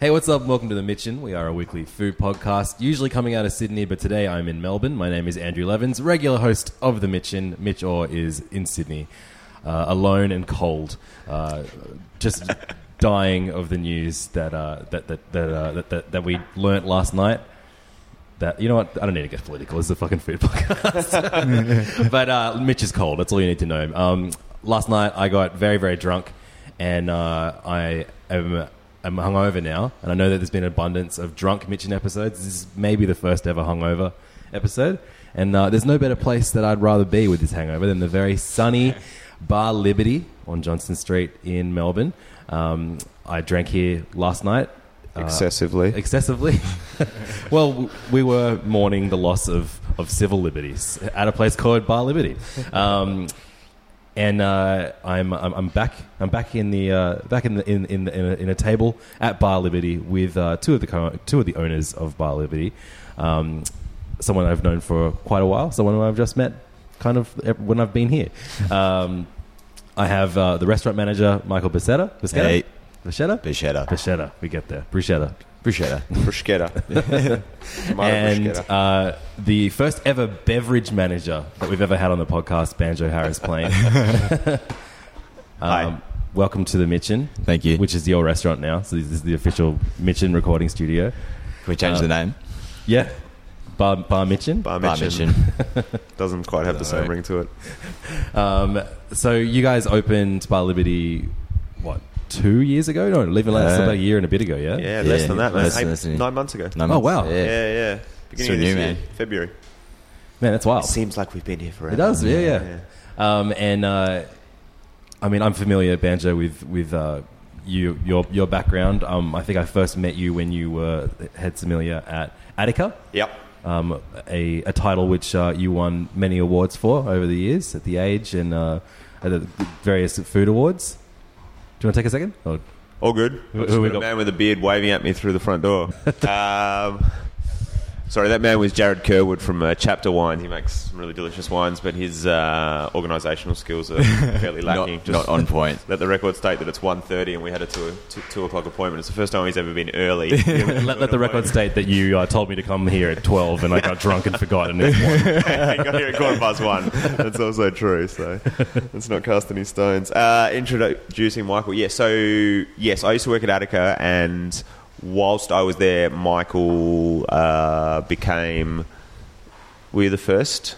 Hey, what's up? Welcome to the Mitchen. We are a weekly food podcast, usually coming out of Sydney, but today I'm in Melbourne. My name is Andrew Levins, regular host of the Mitchen. Mitch Orr is in Sydney, uh, alone and cold, uh, just dying of the news that uh, that that that, uh, that that that we learnt last night. That you know what? I don't need to get political. It's a fucking food podcast. but uh, Mitch is cold. That's all you need to know. Um, last night I got very very drunk, and uh, I am. I'm hungover now, and I know that there's been an abundance of drunk Mitchen episodes. This is maybe the first ever hungover episode, and uh, there's no better place that I'd rather be with this hangover than the very sunny Bar Liberty on Johnston Street in Melbourne. Um, I drank here last night. uh, Excessively. excessively. well, we were mourning the loss of, of civil liberties at a place called Bar Liberty, um, and uh, I'm, I'm I'm back I'm back in the uh, back in the, in in, in, a, in a table at Bar Liberty with uh, two of the co- two of the owners of Bar Liberty, um, someone I've known for quite a while, someone I've just met kind of when I've been here. Um, I have uh, the restaurant manager Michael Bascetta. Becerra? Hey. Becerra? Bruschetta. Becerra. We get there. Bruschetta. Bruschetta. Bruschetta. Tomato and bruschetta. uh, the first ever beverage manager that we've ever had on the podcast, Banjo Harris Plane. um, welcome to the Mitchen. Thank you. Which is your restaurant now. So this is the official Mitchen recording studio. Can we change Uh, the name? Yeah. Bar, Bar Mitchen. Bar Bar Mitchen. Mitchen. Doesn't quite have the same ring to it. Um, so you guys opened Bar Liberty, what, two years ago? No, even less, Uh, about a year and a bit ago, yeah? Yeah, less Yeah, than that, man. less than- Eight- less than- nine months ago. Nine Oh, months. wow. Yeah. Yeah, yeah. Beginning So of this new, year, man. February. Man, that's wild. Seems like we've been here forever. It does, yeah, yeah. Um, and uh, I mean, I'm familiar, Banjo, with with uh, you your your background. Um, I think I first met you when you were head sommelier at Attica, Yep. um, a, a title which uh, you won many awards for over the years at the Age and uh, at the various food awards. Do you want to take a second? Or, All good. I've who just we got a got? man with a beard waving at me through the front door. um, sorry, that man was Jared Kerwood from uh, Chapter Wine. He makes some really delicious wines, but his uh, organisational skills are fairly Not, lacking. not on point. Let the record state that it's 1.30 and we had a two, two, two o'clock appointment. It's the first time he's ever been early. let, let the record state that you uh, told me to come here at 12 and I got drunk and forgot. And it's one. he got here at quarter past one. That's also true. So let's not cast any stones. Uh, introducing Michael. Yeah. So yes, I used to work at Attica, and whilst I was there, Michael uh, became. Were you the first?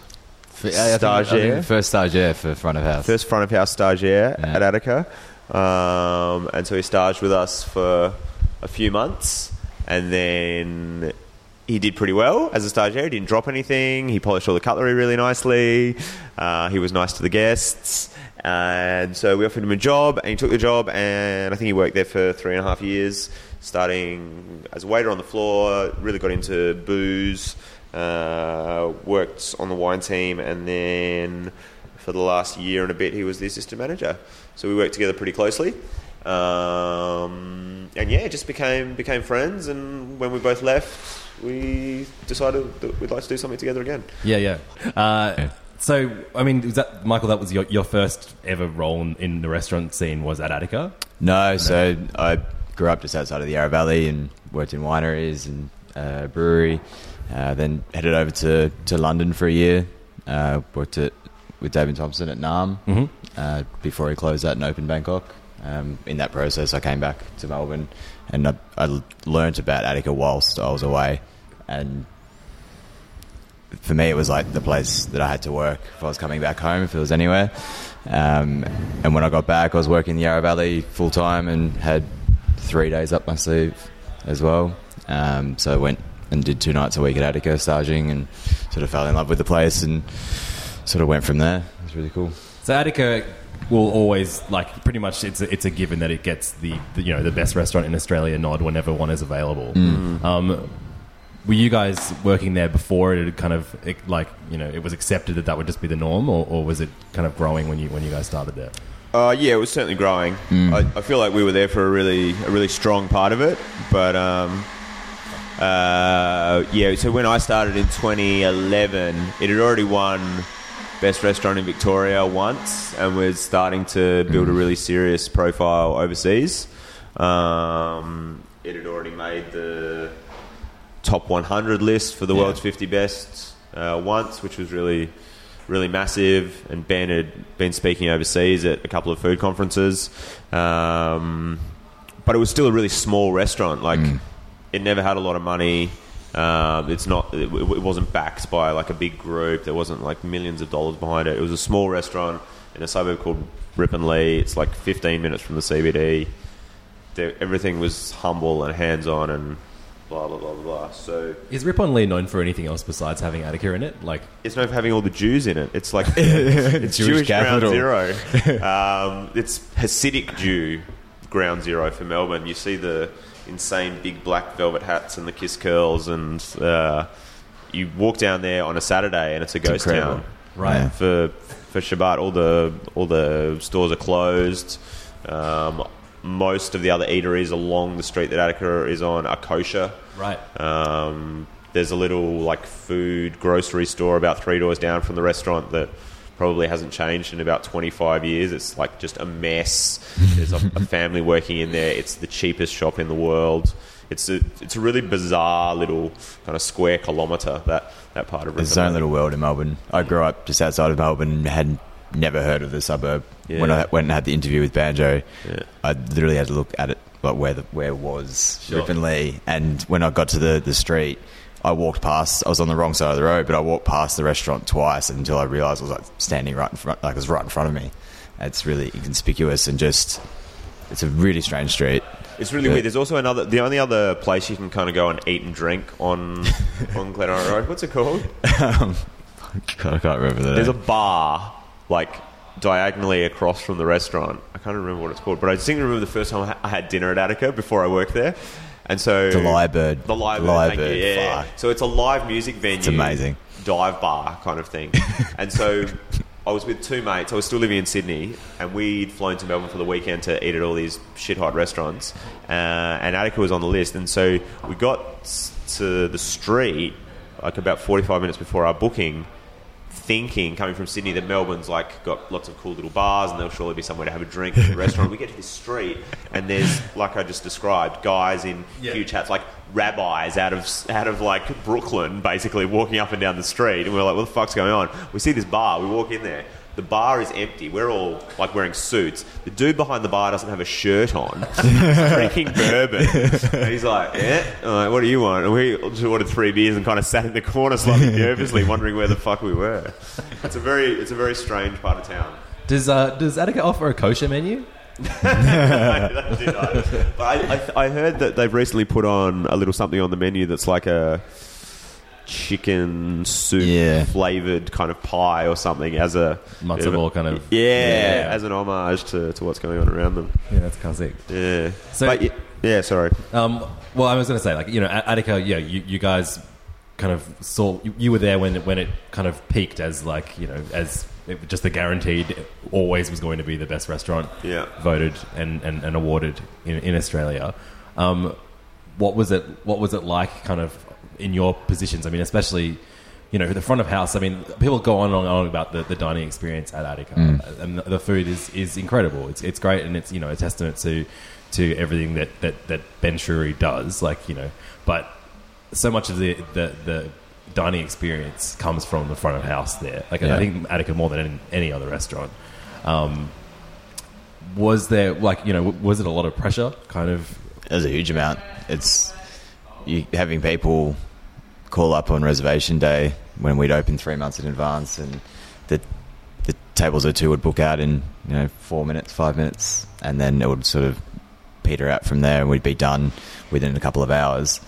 I I Stagiaire? First stagiaire for front of house. First front of house stagiaire Yeah. at Attica, um, and so he staged with us for a few months, and then he did pretty well as a stagiaire. He didn't drop anything. He polished all the cutlery really nicely. Uh, he was nice to the guests, and so we offered him a job, and he took the job, and I think he worked there for three and a half years, starting as a waiter on the floor. Really got into booze. Uh, worked on the wine team, and then for the last year and a bit, he was the assistant manager. So we worked together pretty closely. Um, and yeah, just became became friends. And when we both left, we decided that we'd like to do something together again. Yeah, yeah. Uh, so, I mean, was that Michael? That was your, your first ever role in, in the restaurant scene was at Attica. No, so I grew up just outside of the Yarra Valley and worked in wineries and uh, brewery. Uh, then headed over to, to London for a year Uh, worked at, with David Thompson at Nahm Mhm. uh, before he closed that and opened Bangkok. Um, in that process, I came back to Melbourne and I, I learned about Attica whilst I was away. And for me, it was like the place that I had to work if I was coming back home, if it was anywhere. Um, and when I got back, I was working in the Yarra Valley full time and had three days up my sleeve as well. Um, so I went and did two nights a week at Attica, staging, and sort of fell in love with the place and sort of went from there. It was really cool. So Attica will always like pretty much it's a, it's a given that it gets the, the you know the best restaurant in Australia nod whenever one is available. Um, were you guys working there before it had kind of it, like you know it was accepted that that would just be the norm, or, or was it kind of growing when you when you guys started there? Uh, yeah, it was certainly growing. I, I feel like we were there for a really, a really strong part of it. But um, uh, yeah, so when I started in 2011, it had already won best restaurant in Victoria once, and was starting to build a really serious profile overseas. Um, it had already made the top 100 list for the Yeah. world's 50 best uh, once, which was really, really massive. And Ben had been speaking overseas at a couple of food conferences, um, but it was still a really small restaurant. Like it never had a lot of money. Um, it's not. It, it wasn't backed by like a big group. There wasn't like millions of dollars behind it. It was a small restaurant in a suburb called Ripponlea. It's like 15 minutes from the CBD there, everything was humble and hands on and blah blah blah blah. So Is Ripponlea known for anything else besides having Attica in it? Like it's known for having all the Jews in it. It's like it's Jewish, Jewish capital. ground zero. um, it's Hasidic Jew ground zero for Melbourne. You see the insane big black velvet hats and the kiss curls, and uh, you walk down there on a Saturday and it's a ghost incredible. town. Right. Yeah. for for Shabbat, all the all the stores are closed. Um, most of the other eateries along the street that Attica is on are kosher. right. Um, there's a little like food grocery store about three doors down from the restaurant that probably hasn't changed in about 25 years. It's like just a mess. There's a, a family working in there. It's the cheapest shop in the world. It's a it's a really bizarre little kind of square kilometre that that part of It's its own little world in Melbourne. I grew up just outside of Melbourne and had never heard of the suburb. When I went and had the interview with Banjo, Yeah. I literally had to look at it, like where the, where was Sure. Ripponlea. And when I got to the, the street, I walked past. I was on the wrong side of the road, but I walked past the restaurant twice until I realised it was like standing right in front, like it was right in front of me. It's really inconspicuous and just, it's a really strange street. It's really Yeah. weird. There's also another. The only other place you can kind of go and eat and drink on on Glen Eira Road. What's it called? Um, God, I can't remember the There's a bar like diagonally across from the restaurant. I can't remember what it's called, but I distinctly remember the first time I had dinner at Attica before I worked there. And so The Lyrebird. the live The bird, thank Lyrebird, you, yeah. So it's a live music venue. It's amazing. Dive bar kind of thing. and so I was with two mates. I was still living in Sydney, and we'd flown to Melbourne for the weekend to eat at all these shit hot restaurants. Uh, and Attica was on the list, and so we got to the street like about 45 minutes before our booking thinking coming from Sydney that Melbourne's like got lots of cool little bars and there'll surely be somewhere to have a drink at a restaurant. We get to this street and there's like I just described guys in huge hats like rabbis out of out of like Brooklyn basically walking up and down the street and we're like what the fuck's going on? We see this bar, we walk in there. The bar is empty. We're all like wearing suits. The dude behind the bar doesn't have a shirt on. He's drinking bourbon. And he's like, "Yeah, All right, what do you want?" And we just ordered three beers and kind of sat in the corner slightly nervously, wondering where the fuck we were. It's a very, it's a very strange part of town. Does uh, does Attica offer a kosher menu? I. But I, I, I heard that they've recently put on a little something on the menu that's like a chicken soup Yeah. flavored kind of pie or something as a Matzo ball kind of- yeah, as an homage to, to what's going on around them. Yeah, that's classic. Yeah. So- but, y- yeah, sorry. Um, well, I was going to say, like, you know, At- Attica, yeah, you, you guys kind of saw, you, you were there when it, when it kind of peaked as, like, you know, as it, just the guaranteed always was going to be the best restaurant Yeah. voted and, and, and awarded in, in Australia. Um, what was it? What was it like, kind of, in your positions? I mean, especially, you know, the front of house. I mean, people go on and on about the, the dining experience at Attica, and the, the food is, is incredible. It's it's great, and it's you know a testament to to everything that that, that Ben Shewry does. Like you know, but so much of the, the, the dining experience comes from the front of house there. Like Yeah. I think Attica more than any, any other restaurant. Um, was there like you know was it a lot of pressure? Kind of There's a huge amount. It's you having people call up on reservation day when we'd open three months in advance, and the the tables or two would book out in you know four minutes, five minutes, and then it would sort of peter out from there, and we'd be done within a couple of hours.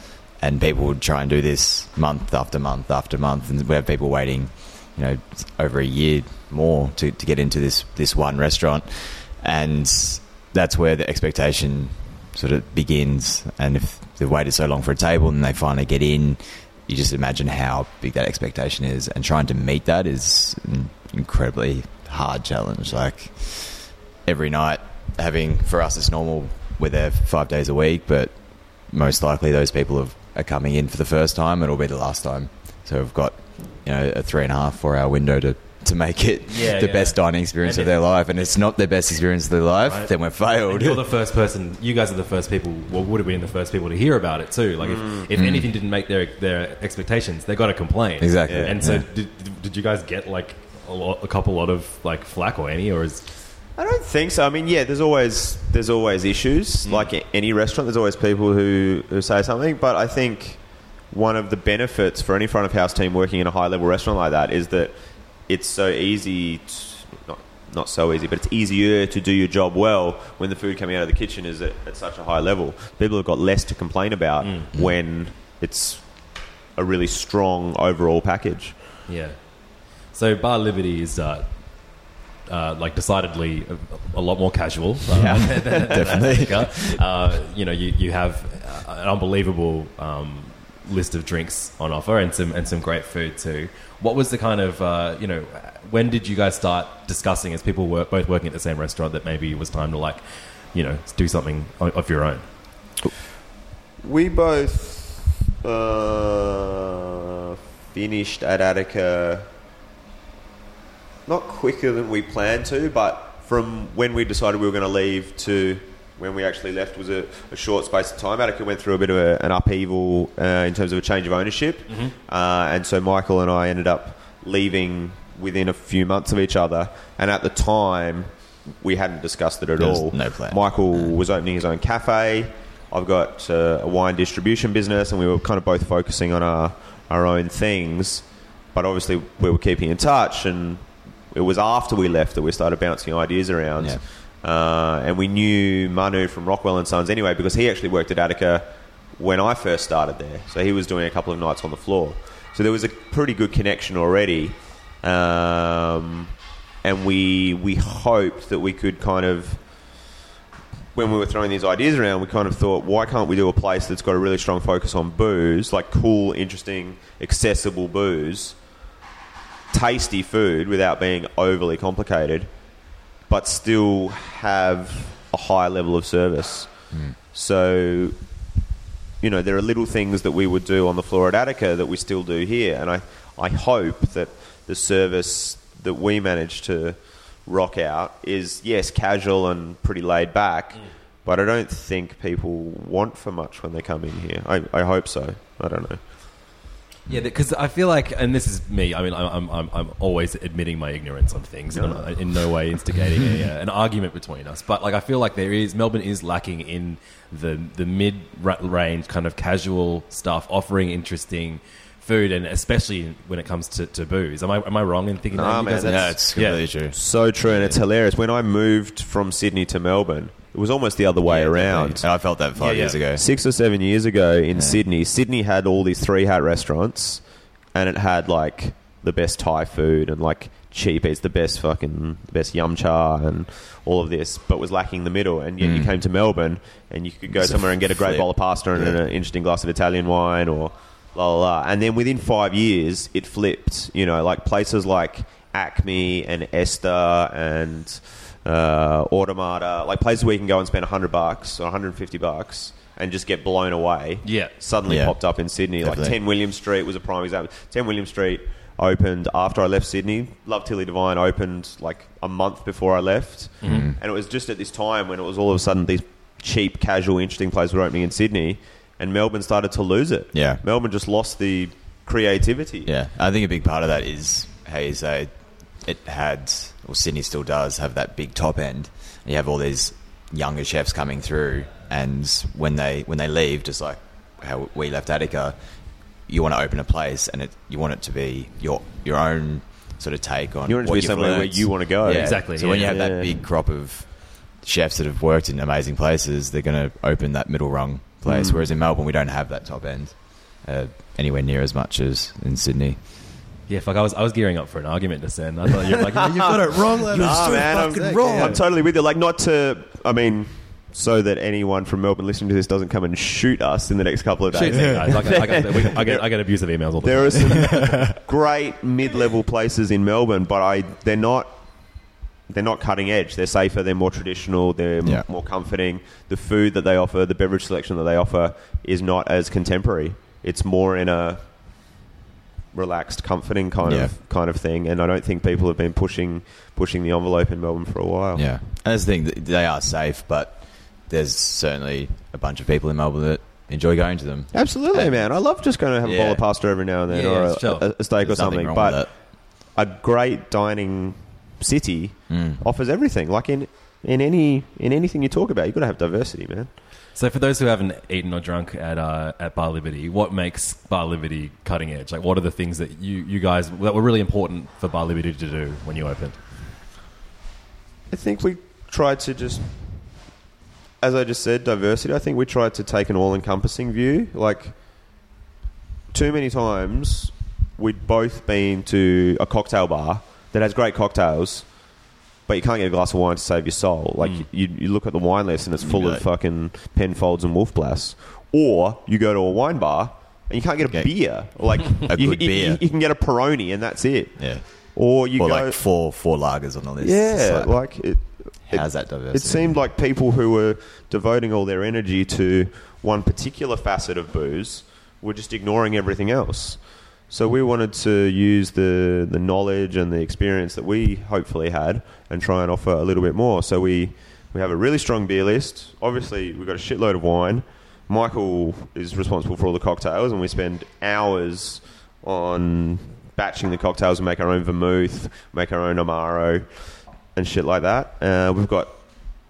And people would try and do this month after month after month, and we have people waiting, you know, over a year more to, to get into this this one restaurant, and that's where the expectation sort of begins. And if they've waited so long for a table and they finally get in, you just imagine how big that expectation is, and trying to meet that is an incredibly hard challenge. Like every night, having for us it's normal. We're there five days a week, but most likely those people have, are coming in for the first time. It'll be the last time. So we've got you know a three and a half, four hour window to. To make it Yeah, the yeah. best dining experience And of their life, and it's not their best experience of their life, Right. then we're failed. And you're the first person. You guys are the first people. Well, would have been the first people to hear about it too. Like if, mm. if mm. anything didn't make their their expectations, they got to complain. Exactly. And so, Yeah. did, did you guys get like a, lot, a couple lot of like flack or any, or is I don't think so. I mean, yeah, there's always there's always issues. Mm. Like a- any restaurant, there's always people who, who say something. But I think one of the benefits for any front of house team working in a high level restaurant like that is that it's so easy. To, not not so easy, but it's easier to do your job well when the food coming out of the kitchen is at, at such a high level. People have got less to complain about when it's a really strong overall package. yeah? So Bar Liberty is uh, uh, like decidedly a, a lot more casual. Uh, Yeah, than- than definitely. Uh, you know, you, you have uh, an unbelievable um, list of drinks on offer and some and some great food too. What was the kind of uh, you know? When did you guys start discussing as people were both working at the same restaurant that maybe it was time to like, you know, do something of your own? We both uh, finished at Attica not quicker than we planned to, but from when we decided we were going to leave to when we actually left was a, a short space of time. Attica went through a bit of a, an upheaval uh, in terms of a change of ownership, uh, and so Michael and I ended up leaving within a few months of each other. And at the time, we hadn't discussed it at all. no plan. Michael was opening his own cafe. I've got uh, a wine distribution business, and we were kind of both focusing on our, our own things. But obviously, we were keeping in touch, and it was after we left that we started bouncing ideas around. Yeah. Uh, and we knew Manu from Rockwell and Sons anyway because he actually worked at Attica when I first started there. So he was doing a couple of nights on the floor. So there was a pretty good connection already. Um, and we we hoped that we could kind of when we were throwing these ideas around, we kind of thought, why can't we do a place that's got a really strong focus on booze, like cool, interesting, accessible booze, tasty food without being overly complicated, but still have a high level of service. Hmm. So, you know, there are little things that we would do on the floor at Attica that we still do here, and I, I hope that the service that we manage to rock out is yes casual and pretty laid back, hmm. but I don't think people want for much when they come in here. I, I hope so. I don't know. Yeah, because I feel like, and this is me. I mean, I'm I'm, I'm always admitting my ignorance on things, and I'm in no way instigating a, uh, an argument between us. But like, I feel like there is Melbourne is lacking in the the mid range kind of casual stuff, offering interesting food, and especially when it comes to, to booze. Am I am I wrong in thinking Nah, that? Man, that's- Yeah, it's completely true. So true, and it's hilarious. When I moved from Sydney to Melbourne, it was almost the other way around. And I felt that five Yeah, years yeah. ago. Six or seven years ago in Sydney, Sydney had all these three hat restaurants, and it had like the best Thai food and like cheap. It's the best fucking the best yum cha and all of this, but was lacking the middle. And yet you mm. came to Melbourne and you could go It's somewhere and get a great flip. bowl of pasta and Yeah. an interesting glass of Italian wine or la la la. And then within five years, it flipped. You know, like places like Acme and Ester and uh, Automata, like places where you can go and spend 100 bucks or 150 bucks and just get blown away. Yeah. Suddenly Yeah. popped up in Sydney. Like Definitely. 10 William Street was a prime example. 10 William Street opened after I left Sydney. Love Tilly Divine opened like a month before I left. Mm-hmm. And it was just at this time when it was all of a sudden these cheap, casual, interesting places were opening in Sydney and Melbourne started to lose it. Yeah. Melbourne just lost the creativity. Yeah, I think a big part of that is how you say it had, or Sydney still does, have that big top end. And you have all these younger chefs coming through, and when they when they leave, just like how we left Attica, you want to open a place, and it you want it to be your your own sort of take on. You want it to what be you've somewhere where you wanna go. Yeah. Exactly, So when you have Yeah. that big crop of chefs that have worked in amazing places, they're going to open that middle rung place. Mm. Whereas in Melbourne, we don't have that top end uh, anywhere near as much as in Sydney. Yeah, fuck. I was I was gearing up for an argument to send. I thought you were like, "No, you've got it wrong. Leonard." Nah, man, I'm, wrong. I'm totally with you. Like, not to, I mean, so that anyone from Melbourne listening to this doesn't come and shoot us in the next couple of days. Shoot me, guys. I, get- I, get, we- I, get, I get abusive emails all the There time. are some great mid-level places in Melbourne, but I they're not they're not cutting edge. They're safer. They're more traditional. They're m- Yeah. more comforting. The food that they offer, the beverage selection that they offer, is not as contemporary. It's more in a relaxed, comforting kind Yeah. of kind of thing. And I don't think people have been pushing pushing the envelope in Melbourne for a while. Yeah, and that's the thing. They are safe, but there's certainly a bunch of people in Melbourne that enjoy going to them. Absolutely, And- man. I love just going to have a bowl of pasta every now and then, Yeah, or a, sure. a, steak or There's nothing something. But a great dining city Mm. offers everything. Like in in any in anything you talk about, you've got to have diversity, man. So, for those who haven't eaten or drunk at uh, at Bar Liberty, what makes Bar Liberty cutting edge? Like, what are the things that you, you guys that were really important for Bar Liberty to do when you opened? I think we tried to just, as I just said, diversity. I think we tried to take an all-encompassing view. Like, too many times we'd both been to a cocktail bar that has great cocktails, but you can't get a glass of wine to save your soul. Like, hmm. you, you look at the wine list and it's full of like- fucking Penfolds and Wolf Blass. Or you go to a wine bar and you can't get a beer. Like, a you, good you- beer. You, can get a Peroni and that's it. Yeah, Or you or go... like four four lagers on the list. yeah, It's like... it, how's that diversity? it seemed like people who were devoting all their energy to one particular facet of booze were just ignoring everything else. So we wanted to use the, the knowledge and the experience that we hopefully had and try and offer a little bit more. So we, we have a really strong beer list. Obviously, we've got a shitload of wine. Michael is responsible for all the cocktails, and we spend hours on batching the cocktails and make our own vermouth, make our own Amaro, and shit like that. Uh, we've got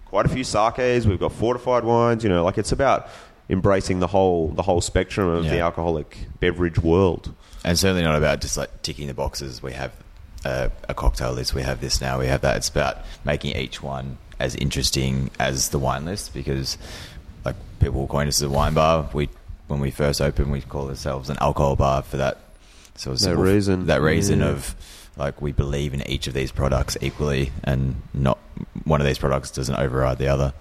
quite a few sakes. We've got fortified wines. You know, like it's about embracing the whole the whole spectrum of the alcoholic beverage world. And certainly not about just like ticking the boxes. We have a, a cocktail list. We have this now. We have that. It's about making each one as interesting as the wine list because, like, people will coin us as a wine bar. We when we first opened, we call ourselves an alcohol bar for that. So it's That simple- reason. That reason Yeah. of like we believe in each of these products equally, and not one of these products doesn't override the other.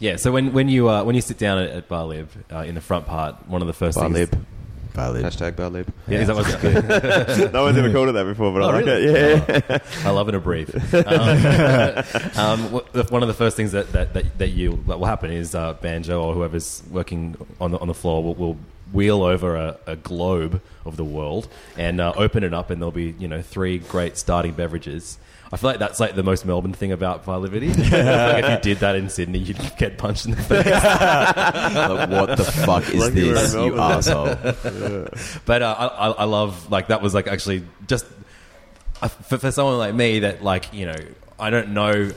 Yeah. So when, when you uh, when you sit down at, at Bar Lib uh, in the front part, one of the first Bar things. lib. Barley. Hashtag bar lib. Yeah, is that what- no one's ever called it that before, but Oh, I like really? it. Yeah. I love it a brief. Um, um, wh- the- one of the first things that, that, that, that you that will happen is uh, Banjo or whoever's working on the on the floor will, will wheel over a, a globe of the world and uh, open it up, and there'll be you know three great starting beverages. I feel like that's like the most Melbourne thing about Bar Liberty. like if you did that in Sydney, you'd get punched in the face. like, what the fuck is Like you were in this, you Melbourne. asshole? But uh, I, I I love like that was like actually just uh, for, for someone like me that like you know I don't know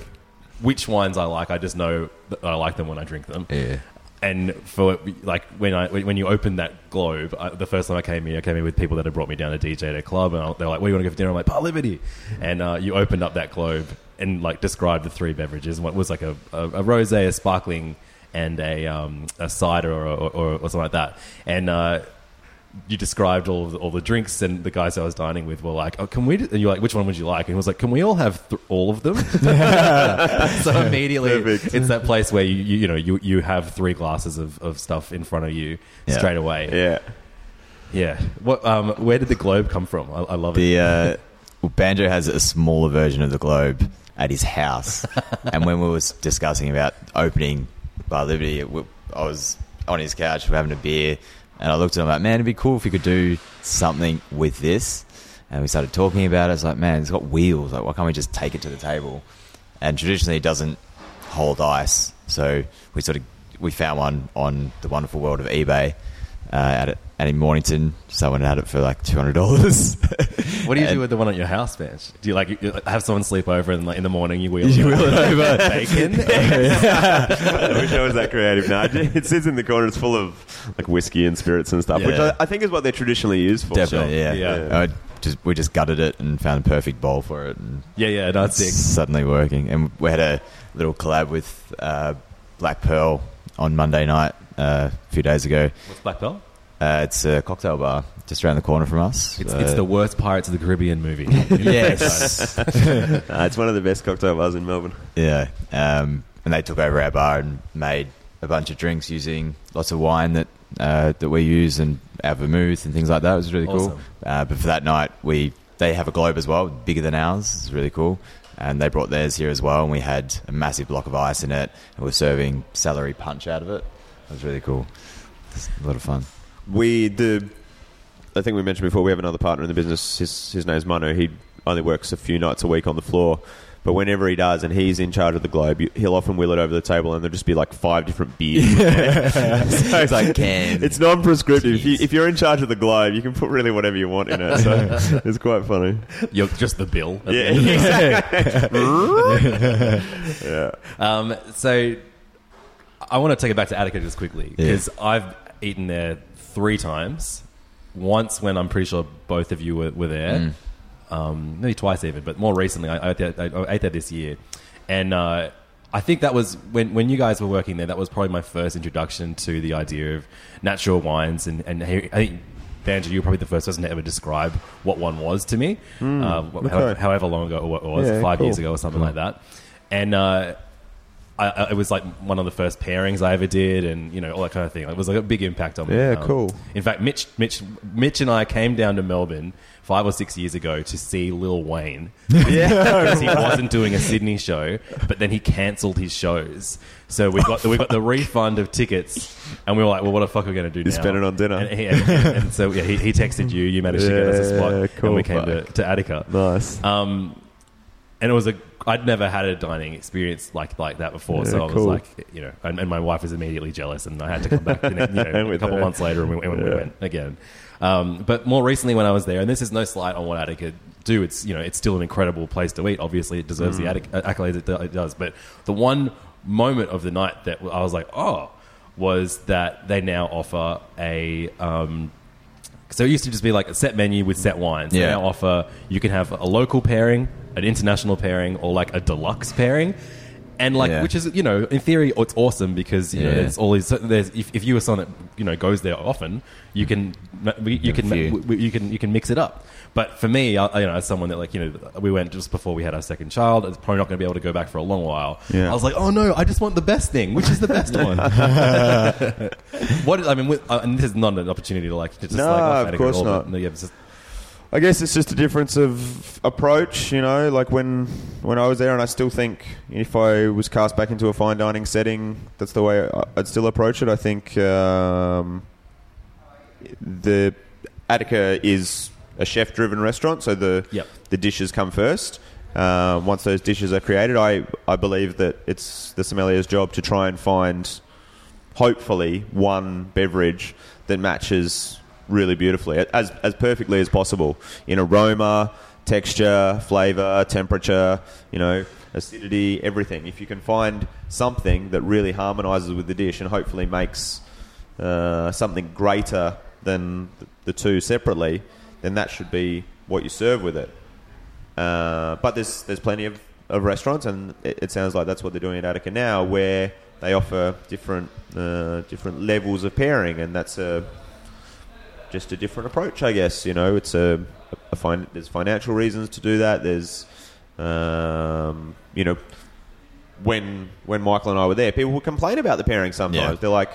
which wines I like. I just know that I like them when I drink them. Yeah. And for like when I when you opened that globe, I, the first time I came here, I came here with people that had brought me down to DJ at a club, and they're like, "Where do you want to go for dinner?" I'm like, "Bar Liberty," and uh, you opened up that globe and like described the three beverages. and What was like a a, a rosé, a sparkling, and a um, a cider or, or, or, or something like that, and. Uh, you described all of the, all the drinks, and the guys I was dining with were like, "Oh, can we?" And you're like, "Which one would you like?" And he was like, "Can we all have th- all of them?" so immediately, Perfect. it's that place where you you, you know you, you have three glasses of, of stuff in front of you Yeah. straight away. Yeah. Yeah. What? Um, where did the globe come from? I, I love it. The uh, well, Banjo has a smaller version of the globe at his house, and when we was discussing about opening Bar Liberty, we, I was on his couch, we're having a beer, and I looked at him like, "Man, it'd be cool if you could do something with this." And we started talking about it. It's like, man, it's got wheels. Like, why can't we just take it to the table? And traditionally, it doesn't hold ice, so we sort of we found one on the wonderful world of eBay uh, at and in Mornington, someone had it for like two hundred dollars. What do you do with the one at your house bench? Do you like you- have someone sleep over and like in the morning you wheel, You wheel it over. bacon? I wish I was that creative. No, it sits in the corner. It's full of like whiskey and spirits and stuff, which Yeah. I, I think is what they're traditionally used for. Definitely, yeah. Yeah. I just we just gutted it and found a perfect bowl for it, and yeah, yeah, that's it's sick. suddenly working. And we had a little collab with uh, Black Pearl on Monday night uh, a few days ago. What's Black Belt? Uh, it's a cocktail bar just around the corner from us. It's, Uh, it's the worst Pirates of the Caribbean movie. yes, Uh, it's one of the best cocktail bars in Melbourne. yeah. Um, and they took over our bar and made a bunch of drinks using lots of wine that uh, that we use and our vermouth and things like that. It was really cool. Uh, but for that night, we they have a globe as well, bigger than ours. It's really cool. And they brought theirs here as well, and we had a massive block of ice in it, and we're serving celery punch out of it. It was really cool. It's a lot of fun. We the I think we mentioned before we have another partner in the business. His his name's Manu. He only works a few nights a week on the floor. But whenever he does, and he's in charge of the globe, you- he'll often wheel it over the table, and there'll just be like five different beers. so It's like cans. It's non-prescriptive. If, you, if you're in charge of the globe, you can put really whatever you want in it. So it's quite funny. You're just the bill. at Yeah, the end. yeah. Um, so I want to take it back to Attica just quickly because I've eaten there three times. Once when I'm pretty sure both of you were, were there, um, maybe twice even, but more recently I, I, ate there, I ate there this year, and uh, I think that was when when you guys were working there. That was probably my first introduction to the idea of natural wines, and and I think. Banjo, you were probably the first person to ever describe what one was to me, uh, wh- okay. however long ago it was, Yeah, five years ago or something like that. And uh, I, I, it was like one of the first pairings I ever did, and you know all that kind of thing. It was like a big impact on me. Yeah, cool. In fact, Mitch, Mitch, Mitch, and I came down to Melbourne five or six years ago to see Lil Wayne. because he wasn't doing a Sydney show, but then he cancelled his shows. So we got the, we got the refund of tickets, and we were like, "Well, what the fuck are we going to do You now?" spent it on dinner. And, he- and, and so yeah, he, he texted you. You managed to get us a spot, Yeah, cool. and we came to, to Attica. Nice. Um, and it was a I'd never had a dining experience like like that before, so Yeah, I was cool. like, you know, and, and my wife was immediately jealous, and I had to come back, you know, you know, a couple her. months later, and we, and we went again. Um, but more recently, when I was there, and this is no slight on what Attica do, it's you know, it's still an incredible place to eat. Obviously, it deserves Mm. the Attic- accolades it, it does. But the one moment of the night that I was like, oh, was that they now offer a. Um, so it used to just be like a set menu with set wines. They Yeah. now offer you can have a local pairing, an international pairing, or like a deluxe pairing. And like, Yeah. which is you know, in theory, it's awesome because you know, Yeah. there's all these. There's if, if you were someone that you know goes there often, you can you can few. you, you can you can mix it up. But for me, I, you know, as someone that like you know, we went just before we had our second child. It's probably not going to be able to go back for a long while. Yeah. I was like, oh no, I just want the best thing. Which is the best one? what I mean, with, uh, and this is not an opportunity to like to just No, like of course not. but, no, yeah, it's just- I guess it's just a difference of approach, you know. Like when when I was there, and I still think if I was cast back into a fine dining setting, that's the way I'd still approach it. I think um, the Attica is a chef-driven restaurant, so the Yep. the dishes come first. Uh, once those dishes are created, I I believe that it's the sommelier's job to try and find hopefully one beverage that matches really beautifully as as perfectly as possible. In aroma texture flavor temperature you know acidity everything. If you can find something that really harmonizes with the dish and hopefully makes uh, something greater than the, two separately then that should be what you serve with it. Uh, but there's there's plenty of, of restaurants, and it, it sounds like that's what they're doing at Attica now, where they offer different uh, different levels of pairing, and that's a just a different approach, I guess. You know, it's a, a fin- there's financial reasons to do that. There's um, you know when when Michael and I were there, people would complain about the pairing sometimes. Yeah. They're like,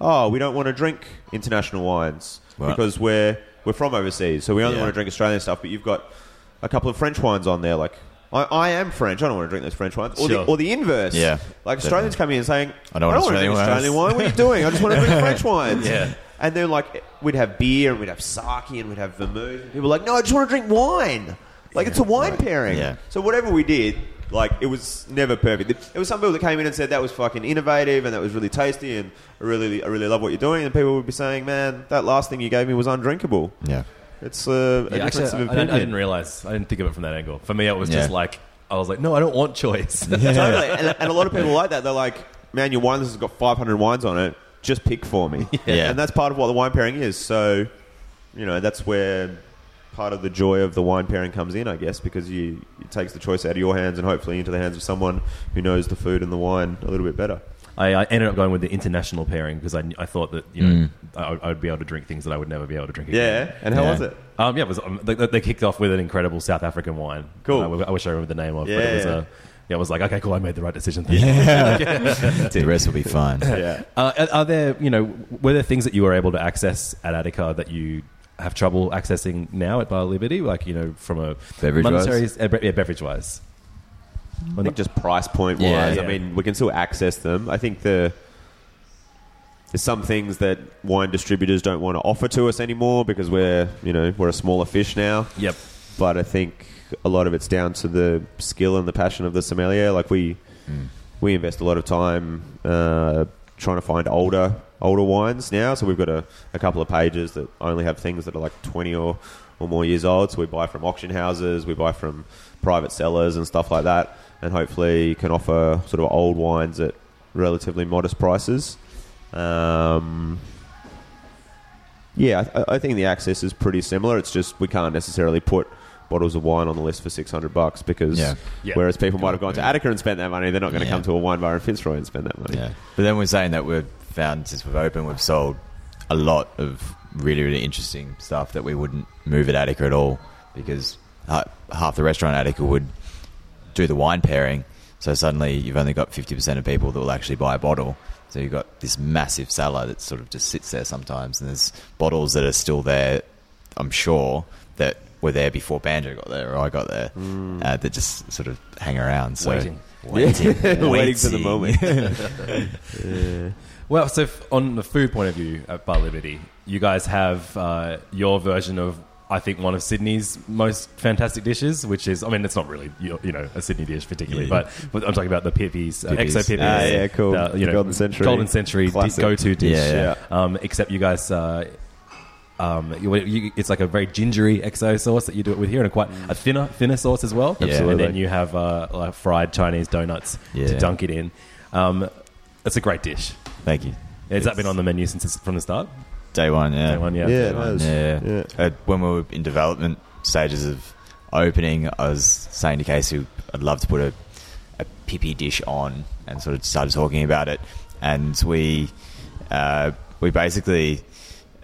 "Oh, we don't want to drink international wines Right. because we're we're from overseas, so we only Yeah. want to drink Australian stuff." But you've got a couple of French wines on there. Like, I, I am French. I don't want to drink those French wines. Or, Sure. the, or the inverse. Yeah, Like Australians come in and saying, I don't want want to drink. Australian wine. What are you doing? I just want to drink French wines. Yeah. And then like we'd have beer and we'd have sake and we'd have vermouth. And people were like, no, I just want to drink wine. Like it's a wine pairing. Yeah. So whatever we did, Like it was never perfect. There was some people that came in and said that was fucking innovative and that was really tasty and I really, I really love what you're doing. And people would be saying, "Man, that last thing you gave me was undrinkable." Yeah. It's uh, a Yeah, difference actually, of I, I, opinion. I didn't realize. I didn't think of it from that angle. For me, it was just Yeah. like I was like, no, I don't want choice. totally. And, and a lot of people like that. They're like, "Man, your wine list has got 500 wines on it. Just pick for me." Yeah. And that's part of what the wine pairing is. So, you know, that's where part of the joy of the wine pairing comes in, I guess, because you it takes the choice out of your hands and hopefully into the hands of someone who knows the food and the wine a little bit better. I, I ended up going with the international pairing because I, I thought that you know I, I would be able to drink things that I would never be able to drink. Again. Yeah. And how Yeah. was it? Um, yeah, it was, um, they, they kicked off with an incredible South African wine. Cool. Uh, I wish I remember the name of. but Yeah, it was yeah. a, yeah, it was like okay, cool. I made the right decision. Thank you. the rest will be fine. Yeah. Uh, are- are there, you know, were there things that you were able to access at Attica that you have trouble accessing now at Bar Liberty? Like, you know, from a Beverage-wise? uh, be- yeah, beverage wise. I think just price point wise, Yeah. I mean, we can still access them. I think the there's some things that wine distributors don't want to offer to us anymore because we're you know we're a smaller fish now. Yep. But I think a lot of it's down to the skill and the passion of the sommelier. Like we we invest a lot of time uh, trying to find older older wines now. So we've got a, a couple of pages that only have things that are like twenty or or more years old. So we buy from auction houses, we buy from private sellers and stuff like that, and hopefully can offer sort of old wines at relatively modest prices. Um, yeah, I, I think the access is pretty similar. It's just we can't necessarily put bottles of wine on the list for six hundred bucks because Yeah. Yeah. whereas people might have gone to Attica and spent that money, they're not going to Yeah. come to a wine bar in Fitzroy and spend that money. Yeah. But then we're saying that we've found since we've opened, we've sold a lot of really, really interesting stuff that we wouldn't move at Attica at all because ha- half the restaurant at Attica would do the wine pairing. So suddenly you've only got 50% of people that will actually buy a bottle. So you've got this massive cellar that sort of just sits there sometimes. And there's bottles that are still there, I'm sure, that were there before Banjo got there or I got there uh, that just sort of hang around. So Waiting. Waiting. Waiting for the moment. Well, so f- on the food point of view at Bar Liberty, you guys have uh, your version of, I think, one of Sydney's most fantastic dishes, which is, I mean, it's not really, you you know, a Sydney dish particularly, Yeah. but, I'm talking about the Pipis, uh. XO Pipis. Ah, yeah, cool. uh, you know, Golden Century. Golden Century di- go-to dish. Yeah, yeah. Um, except you guys... Uh, um, you, you, it's like a very gingery XO sauce that you do it with here, and a quite a thinner, thinner sauce as well. Yeah. And then you have uh, like fried Chinese donuts to dunk it in. Um, it's a great dish. Thank you. Has that been on the menu since from the start? Day one, yeah. Day one, yeah. Yeah, Day one. has. Yeah. Yeah. Uh, when we were in development stages of opening, I was saying to Casey, I'd love to put a, a pipi dish on and sort of started talking about it. And we, uh, we basically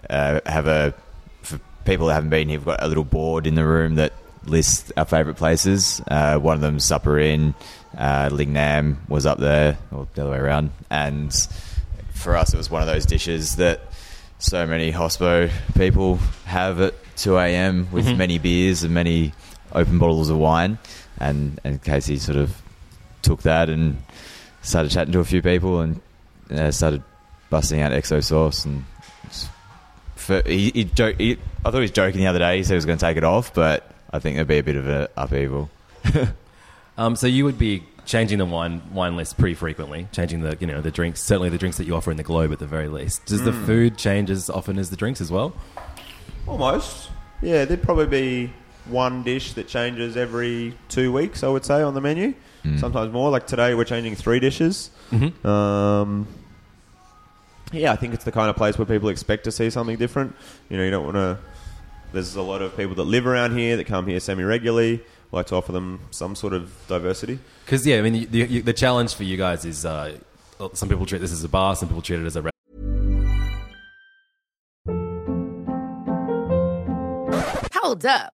uh, have a, for people that haven't been here, we've got a little board in the room that lists our favourite places. Uh, one of them, Supper Inn, uh, Lingnan was up there, or the other way around. And for us, it was one of those dishes that so many hospo people have at 2 a.m. with many beers and many open bottles of wine. And, and Casey sort of took that and started chatting to a few people and uh, started busting out XO sauce. And for, he, he, jo- he, I thought he was joking the other day. He said he was going to take it off, but I think there'd be a bit of an upheaval. Um, so you would be changing the wine wine list pretty frequently, changing the you know the drinks. Certainly the drinks that you offer in the Globe at the very least. Does the food change as often as the drinks as well? Almost. Yeah, there'd probably be one dish that changes every two weeks, I would say, on the menu. Sometimes more. Like today, we're changing three dishes. Um, yeah, I think it's the kind of place where people expect to see something different. You know, you don't want to. There's a lot of people that live around here that come here semi regularly. Like to offer them some sort of diversity. Because yeah, I mean the, the, the challenge for you guys is uh, some people treat this as a bar, some people treat it as a. Re- Hold up.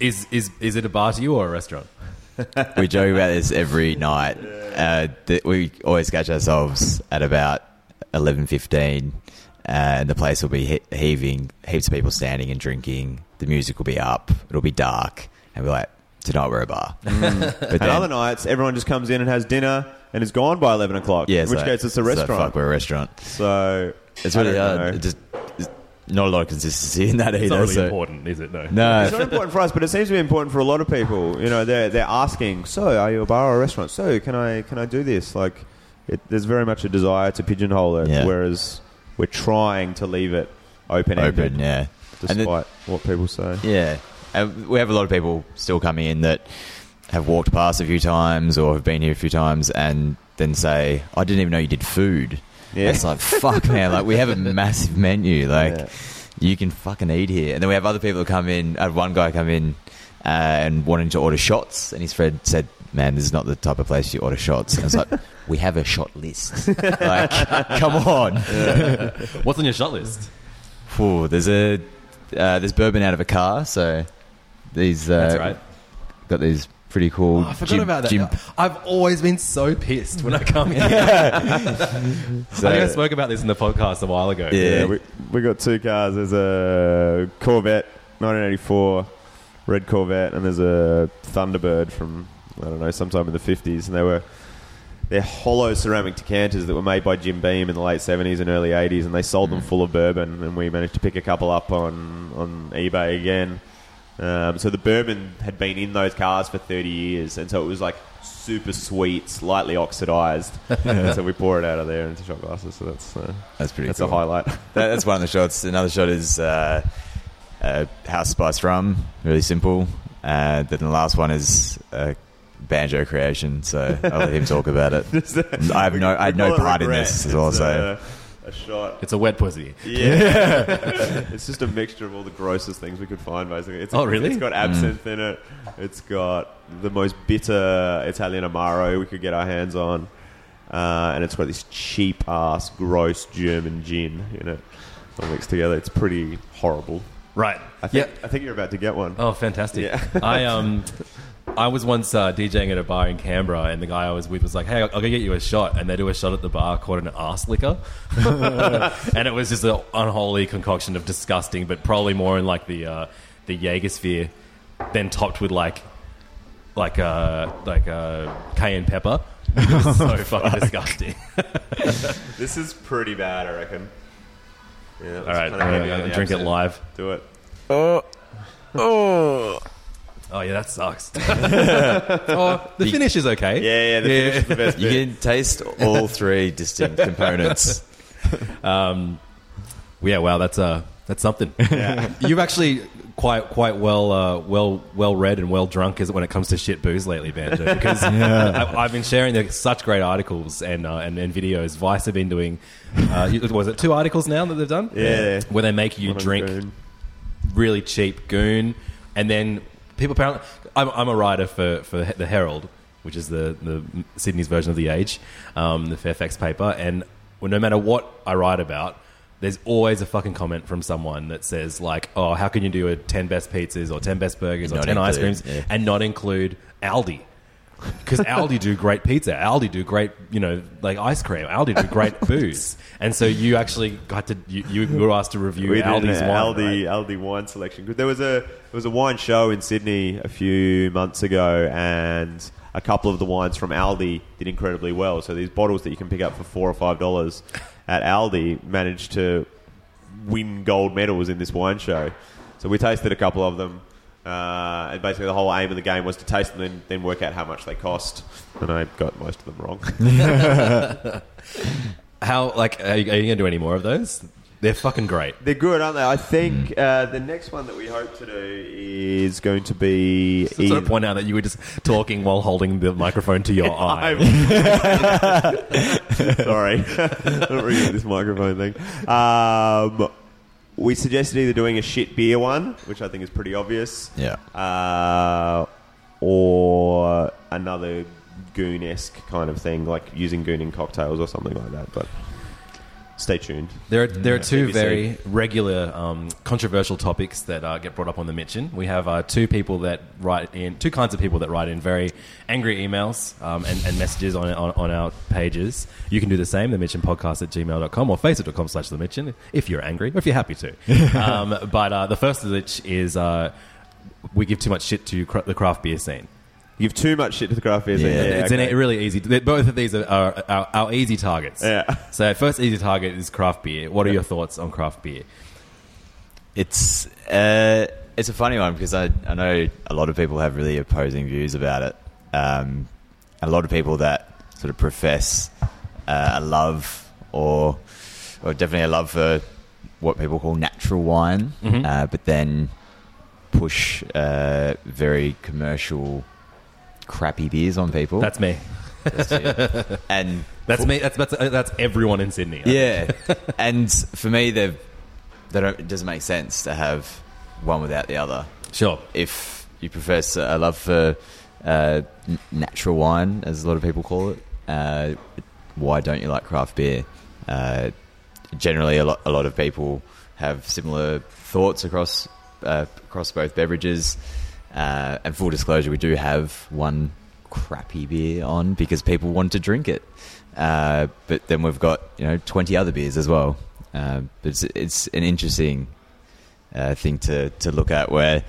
Is is is it a bar to you or a restaurant? we joke about this every night. Uh, that we always catch ourselves at about eleven fifteen, uh, and the place will be he- heaving, heaps of people standing and drinking. The music will be up. It'll be dark, and we're like, tonight we're a bar. But And other nights, everyone just comes in and has dinner and is gone by 11 o'clock. yeah, in which case it's a so restaurant. fuck, we're a restaurant. So It's really hard. know. It just it's not a lot of consistency in that either. It's not really so- important, is it? No. No, It's not important for us, but it seems to be important for a lot of people. You know, they're they're asking, "So, are you a bar or a restaurant? So, can I can I do this?" Like, it, there's very much a desire to pigeonhole it, Yeah. whereas we're trying to leave it open ended, open, yeah. despite And it- what people say. Yeah. And we have a lot of people still coming in that have walked past a few times or have been here a few times and then say, I didn't even know you did food. Yeah. It's like, fuck, man. Like, we have a massive menu. Like, Yeah. you can fucking eat here. And then we have other people that come in. I had one guy come in uh, and wanting to order shots. And his friend said, Man, this is not the type of place you order shots. And it's like, we have a shot list. like, come on. What's on your shot list? Phew, there's a uh, there's bourbon out of a car, so these uh, That's right. got these pretty cool. Oh, I forgot gin- about that. gin- I've always been so pissed when I come here. so- I think I spoke about this in the podcast a while ago. Yeah. Yeah, we, we got two cars. There's a Corvette 1984 red Corvette, and there's a Thunderbird from I don't know sometime in the 50s, and they were they're hollow ceramic decanters that were made by Jim Beam in the late 70s and early 80s, and they sold them mm. full of bourbon, and we managed to pick a couple up on on eBay again. Um, so the bourbon had been in those cars for 30 years, and so it was like super sweet, slightly oxidized. so we pour it out of there into shot glasses. So that's uh, That's pretty that's cool. a highlight. That, that's one of the shots. Another shot is uh, uh, house spice rum, really simple. Uh, then the last one is uh, banjo creation. So I'll let him talk about it. I have no, I had no part in this. It's As well, so a, a shot. It's a wet pussy. Yeah, it's just a mixture of all the grossest things we could find. Basically, it's Oh, really? It's got absinthe in it. It's got the most bitter Italian amaro we could get our hands on, uh, and it's got this cheap ass, gross German gin in it. All mixed together, it's pretty horrible. Right. I think. yeah. I think you're about to get one. Oh, fantastic! Yeah. I um, I was once uh, DJing at a bar in Canberra, and the guy I was with was like, "Hey, I'll, I'll go get you a shot," and they do a shot at the bar called an ass liquor, and it was just an unholy concoction of disgusting, but probably more in like the uh, the Jaeger sphere, then topped with like like uh like uh cayenne pepper. It was so fucking disgusting. This is pretty bad, I reckon. Yeah, All right, I'm gonna, I'm gonna drink it live. Do it. Oh, oh yeah, that sucks. oh, the finish is okay. Yeah, yeah. The finish is the best you bit. can taste all three distinct components. Um, yeah, wow, that's uh, that's something. You've actually quite quite well uh, well well read and well drunk as when it comes to shit booze lately, Banjo. Because I, I've been sharing such great articles and, uh, and and videos. Vice have been doing. Uh, was it two articles now that they've done? Yeah. where they make you drink Goon. really cheap goon, and then people apparently. I'm, I'm a writer for, for the Herald, which is the, the Sydney's version of the Age, um, the Fairfax paper, and well, no matter what I write about, there's always a fucking comment from someone that says like, "Oh, how can you do a ten best pizzas or ten best burgers or Not ten ice creams yeah. and not include Aldi?" Because Aldi do great pizza, Aldi do great, you know, like ice cream. Aldi do great booze, and so you actually got to you, you were asked to review We Aldi's wine. Aldi right? Aldi wine selection. There was a there was a wine show in Sydney a few months ago, and a couple of the wines from Aldi did incredibly well. So these bottles that you can pick up for four or five dollars at Aldi managed to win gold medals in this wine show. So we tasted a couple of them. Uh, and basically, the whole aim of the game was to taste them and then work out how much they cost. And I got most of them wrong. How like are you, are you gonna do any more of those? They're fucking great. They're good, aren't they? I think uh, the next one that we hope to do is going to be. Sort of point out that you were just talking while holding the microphone to your eye. Sorry, not really good this microphone thing. Um, we suggested either doing a shit beer one, which I think is pretty obvious, Yeah. uh, or another goon esque kind of thing, like using goon in cocktails or something like that. But stay tuned. There are, there are two BBC. very regular um, controversial topics that uh, get brought up on the Mitchen. We have uh, two people that write in, two kinds of people that write in very angry emails um, and, and messages on, on, on our pages. You can do the same, the Mitchen podcast at gmail.com or facebook.com slash the Mitchen if you're angry or if you're happy to. um, but uh, the first of which is uh, we give too much shit to cra- the craft beer scene. You give too much shit to the craft beer scene. Yeah. it's okay. an, really easy. Both of these are, are our, our easy targets. Yeah. So first easy target is craft beer. What are your thoughts on craft beer? It's uh, it's a funny one because I, I know a lot of people have really opposing views about it. Um, a lot of people that sort of profess uh, a love or or definitely a love for what people call natural wine, Mhm. uh, but then push uh, very commercial, crappy beers on people. That's me. and That's me. That's that's uh, that's everyone in Sydney. yeah, and for me, they've they don't. It doesn't make sense to have one without the other. Sure. If you profess a love for uh, natural wine, as a lot of people call it, uh, why don't you like craft beer? Uh, generally, a lot a lot of people have similar thoughts across uh, across both beverages. Uh, and full disclosure, we do have one crappy beer on because people want to drink it. Uh, but then we've got you know twenty other beers as well. Uh, but it's, it's an interesting uh, thing to, to look at where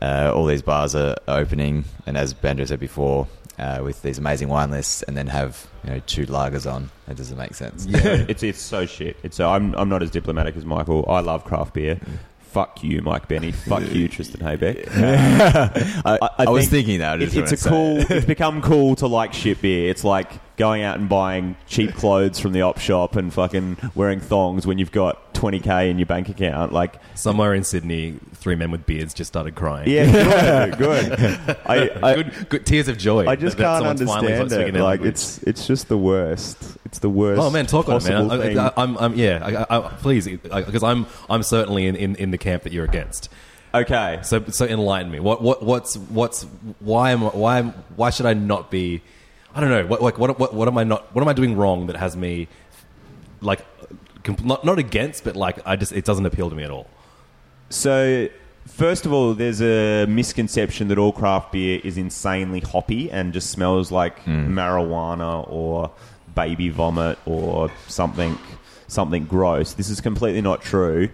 uh, all these bars are opening, and as Banjo said before, uh, with these amazing wine lists, and then have you know two lagers on. That doesn't make sense. Yeah, it's it's so shit. It's so I'm I'm not as diplomatic as Michael. I love craft beer. Fuck you, Mike Bennie. Fuck you, Tristan Haybeck. I, I- I I was think thinking that. I It, it's a cool. it. it's become cool to like shit beer. It's like going out and buying cheap clothes from the op shop and fucking wearing thongs when you've got 20k in your bank account. Like, Somewhere in Sydney, three men with beards just started crying. yeah, good, good. I, I, good, good tears of joy. I just can't understand it. Like, it's it's just the worst. It's the worst. Oh man, talk on it, man. I, I, I'm, I'm, yeah, I, I, please, because I'm, I'm certainly in, in, in the camp that you're against. okay, So, so enlighten me. What, what, what's, what's, why am, why, why should I not be? I don't know. What, like, what, what, what am I not? What am I doing wrong that has me, like, com- not, not against, but like, I just, it doesn't appeal to me at all. So, first of all, there's a misconception that all craft beer is insanely hoppy and just smells like hmm. marijuana or baby vomit or something something gross. This is completely not true.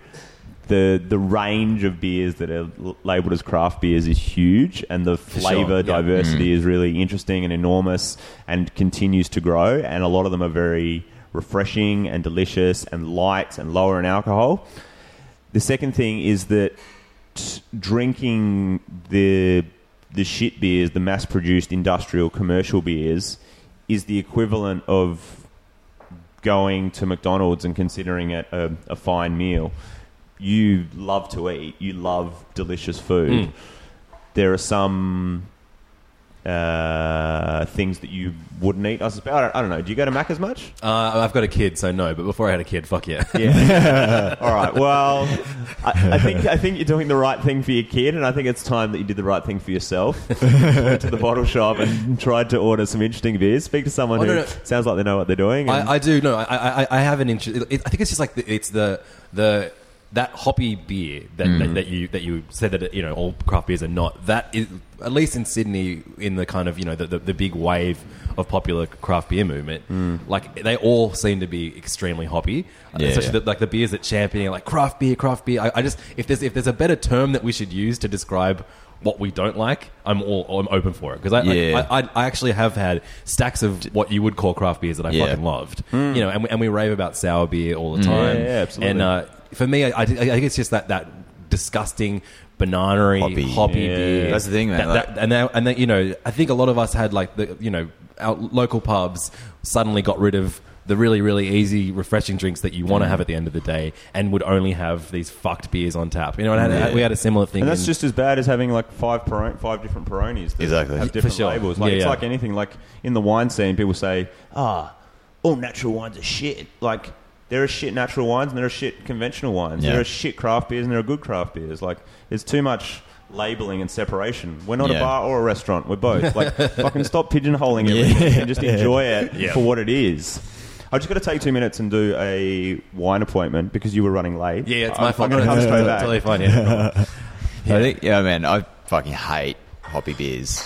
The the range of beers that are labeled as craft beers is huge and the sure, flavor yeah. diversity mm. is really interesting and enormous and continues to grow and a lot of them are very refreshing and delicious and light and lower in alcohol. The second thing is that t- drinking the the shit beers, the mass produced industrial commercial beers, is the equivalent of going to McDonald's and considering it a, a fine meal. You love to eat. You love delicious food. Mm. There are some uh, things that you wouldn't eat. I, suspect, I, don't, I don't know. Do you go to Macca's much? Uh, I've got a kid, so no. But before I had a kid, fuck yeah. Yeah. All right. Well, I, I think I think you're doing the right thing for your kid, and I think it's time that you did the right thing for yourself. Went to the bottle shop and tried to order some interesting beers. Speak to someone Oh, who no, no. sounds like they know what they're doing. I, I do no. I, I, I have an interest. I think it's just like the, it's the the that hoppy beer that, that, mm. that you that you said that you know all craft beers are not. That is at least in Sydney in the kind of you know the, the, the big wave of popular craft beer movement. Mm. Like they all seem to be extremely hoppy, Yeah. especially the, like the beers that champion like craft beer, craft beer. I, I just if there's if there's a better term that we should use to describe what we don't like, I'm all I'm open for it because I, Yeah. I, I I actually have had stacks of what you would call craft beers that I Yeah. fucking loved. Mm. You know, and we, and we rave about sour beer all the time. Yeah, yeah, absolutely. And uh, for me, I, I, I think it's just that that disgusting bananery Hoppy. hoppy, Yeah. beer. That's the thing, man, That, like- that, and then, and then you know, I think a lot of us had like the you know our local pubs suddenly got rid of. the really really easy refreshing drinks that you want to have at the end of the day, and would only have these fucked beers on tap. You know, and I had- we had a similar thing. And that's in- just as bad as having like five Peron- five different Peronis that Exactly. have different sure. labels. Like Yeah, it's yeah. like anything. Like in the wine scene, people say, "Ah, all natural wines are shit." Like there are shit natural wines and there are shit conventional wines. Yeah. There are shit craft beers and there are good craft beers. Like there's too much labeling and separation. We're not a bar or a restaurant. We're both. Like fucking stop pigeonholing everything and just enjoy it Yeah. for what it is. I just got to take two minutes and do a wine appointment because you were running late. yeah, it's I'm- my fault. I'm going to come straight back. Totally fine. Yeah. I think, yeah, man, I fucking hate hoppy beers.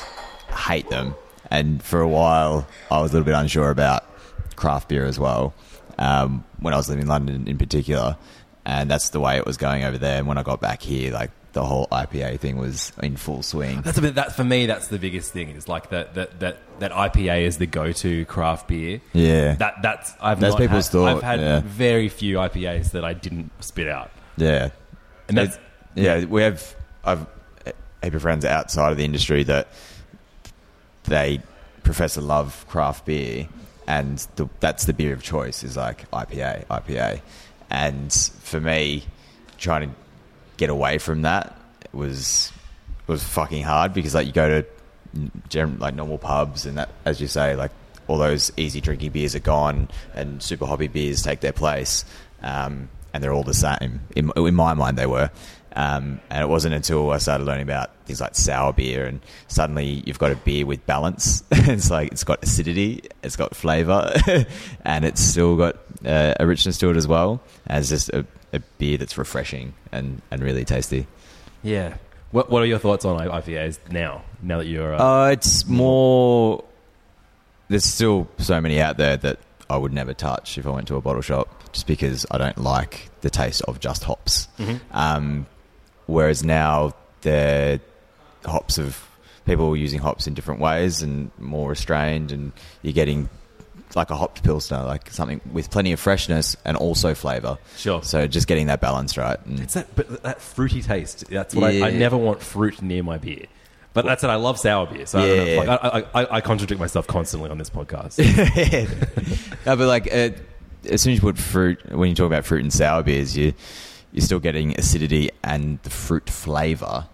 Hate them. And for a while, I was a little bit unsure about craft beer as well. Um, when I was living in London, in particular, and that's the way it was going over there. And when I got back here, like the whole IPA thing was in full swing. That's a bit. That for me, that's the biggest thing. Is like that that that that IPA is the go-to craft beer. Yeah. That that's I've That's people's had, thought, I've had yeah. very few IPAs that I didn't spit out. Yeah, And that's- yeah. We have I've a heap of friends outside of the industry that they profess to love craft beer, and the, that's the beer of choice is like IPA, IPA. And for me, trying to get away from that was was fucking hard because like you go to gen- like normal pubs and that, as you say, like all those easy drinking beers are gone and super hobby beers take their place, um, and they're all the same. In, in my mind, they were. Um, and it wasn't until I started learning about things like sour beer, and suddenly you've got a beer with balance. it's like it's got acidity, it's got flavour, and it's still got uh, a richness to it as well. And it's just a, a beer that's refreshing and, and really tasty. Yeah. What What are your thoughts on IPAs now? Now that you're uh, Uh, it's more. There's still so many out there that I would never touch if I went to a bottle shop, just because I don't like the taste of just hops. Um, whereas now the hops of people using hops in different ways and more restrained, and you're getting like a hopped pilsner, like something with plenty of freshness and also flavour. Sure. So just getting that balance right. And It's that, but that fruity taste. That's what I, I never want fruit near my beer. But that's it. I love sour beer, so I, Yeah. like, I, I, I, I contradict myself constantly on this podcast. but like as soon as you put fruit, when you talk about fruit and sour beers, you you're still getting acidity and the fruit flavor,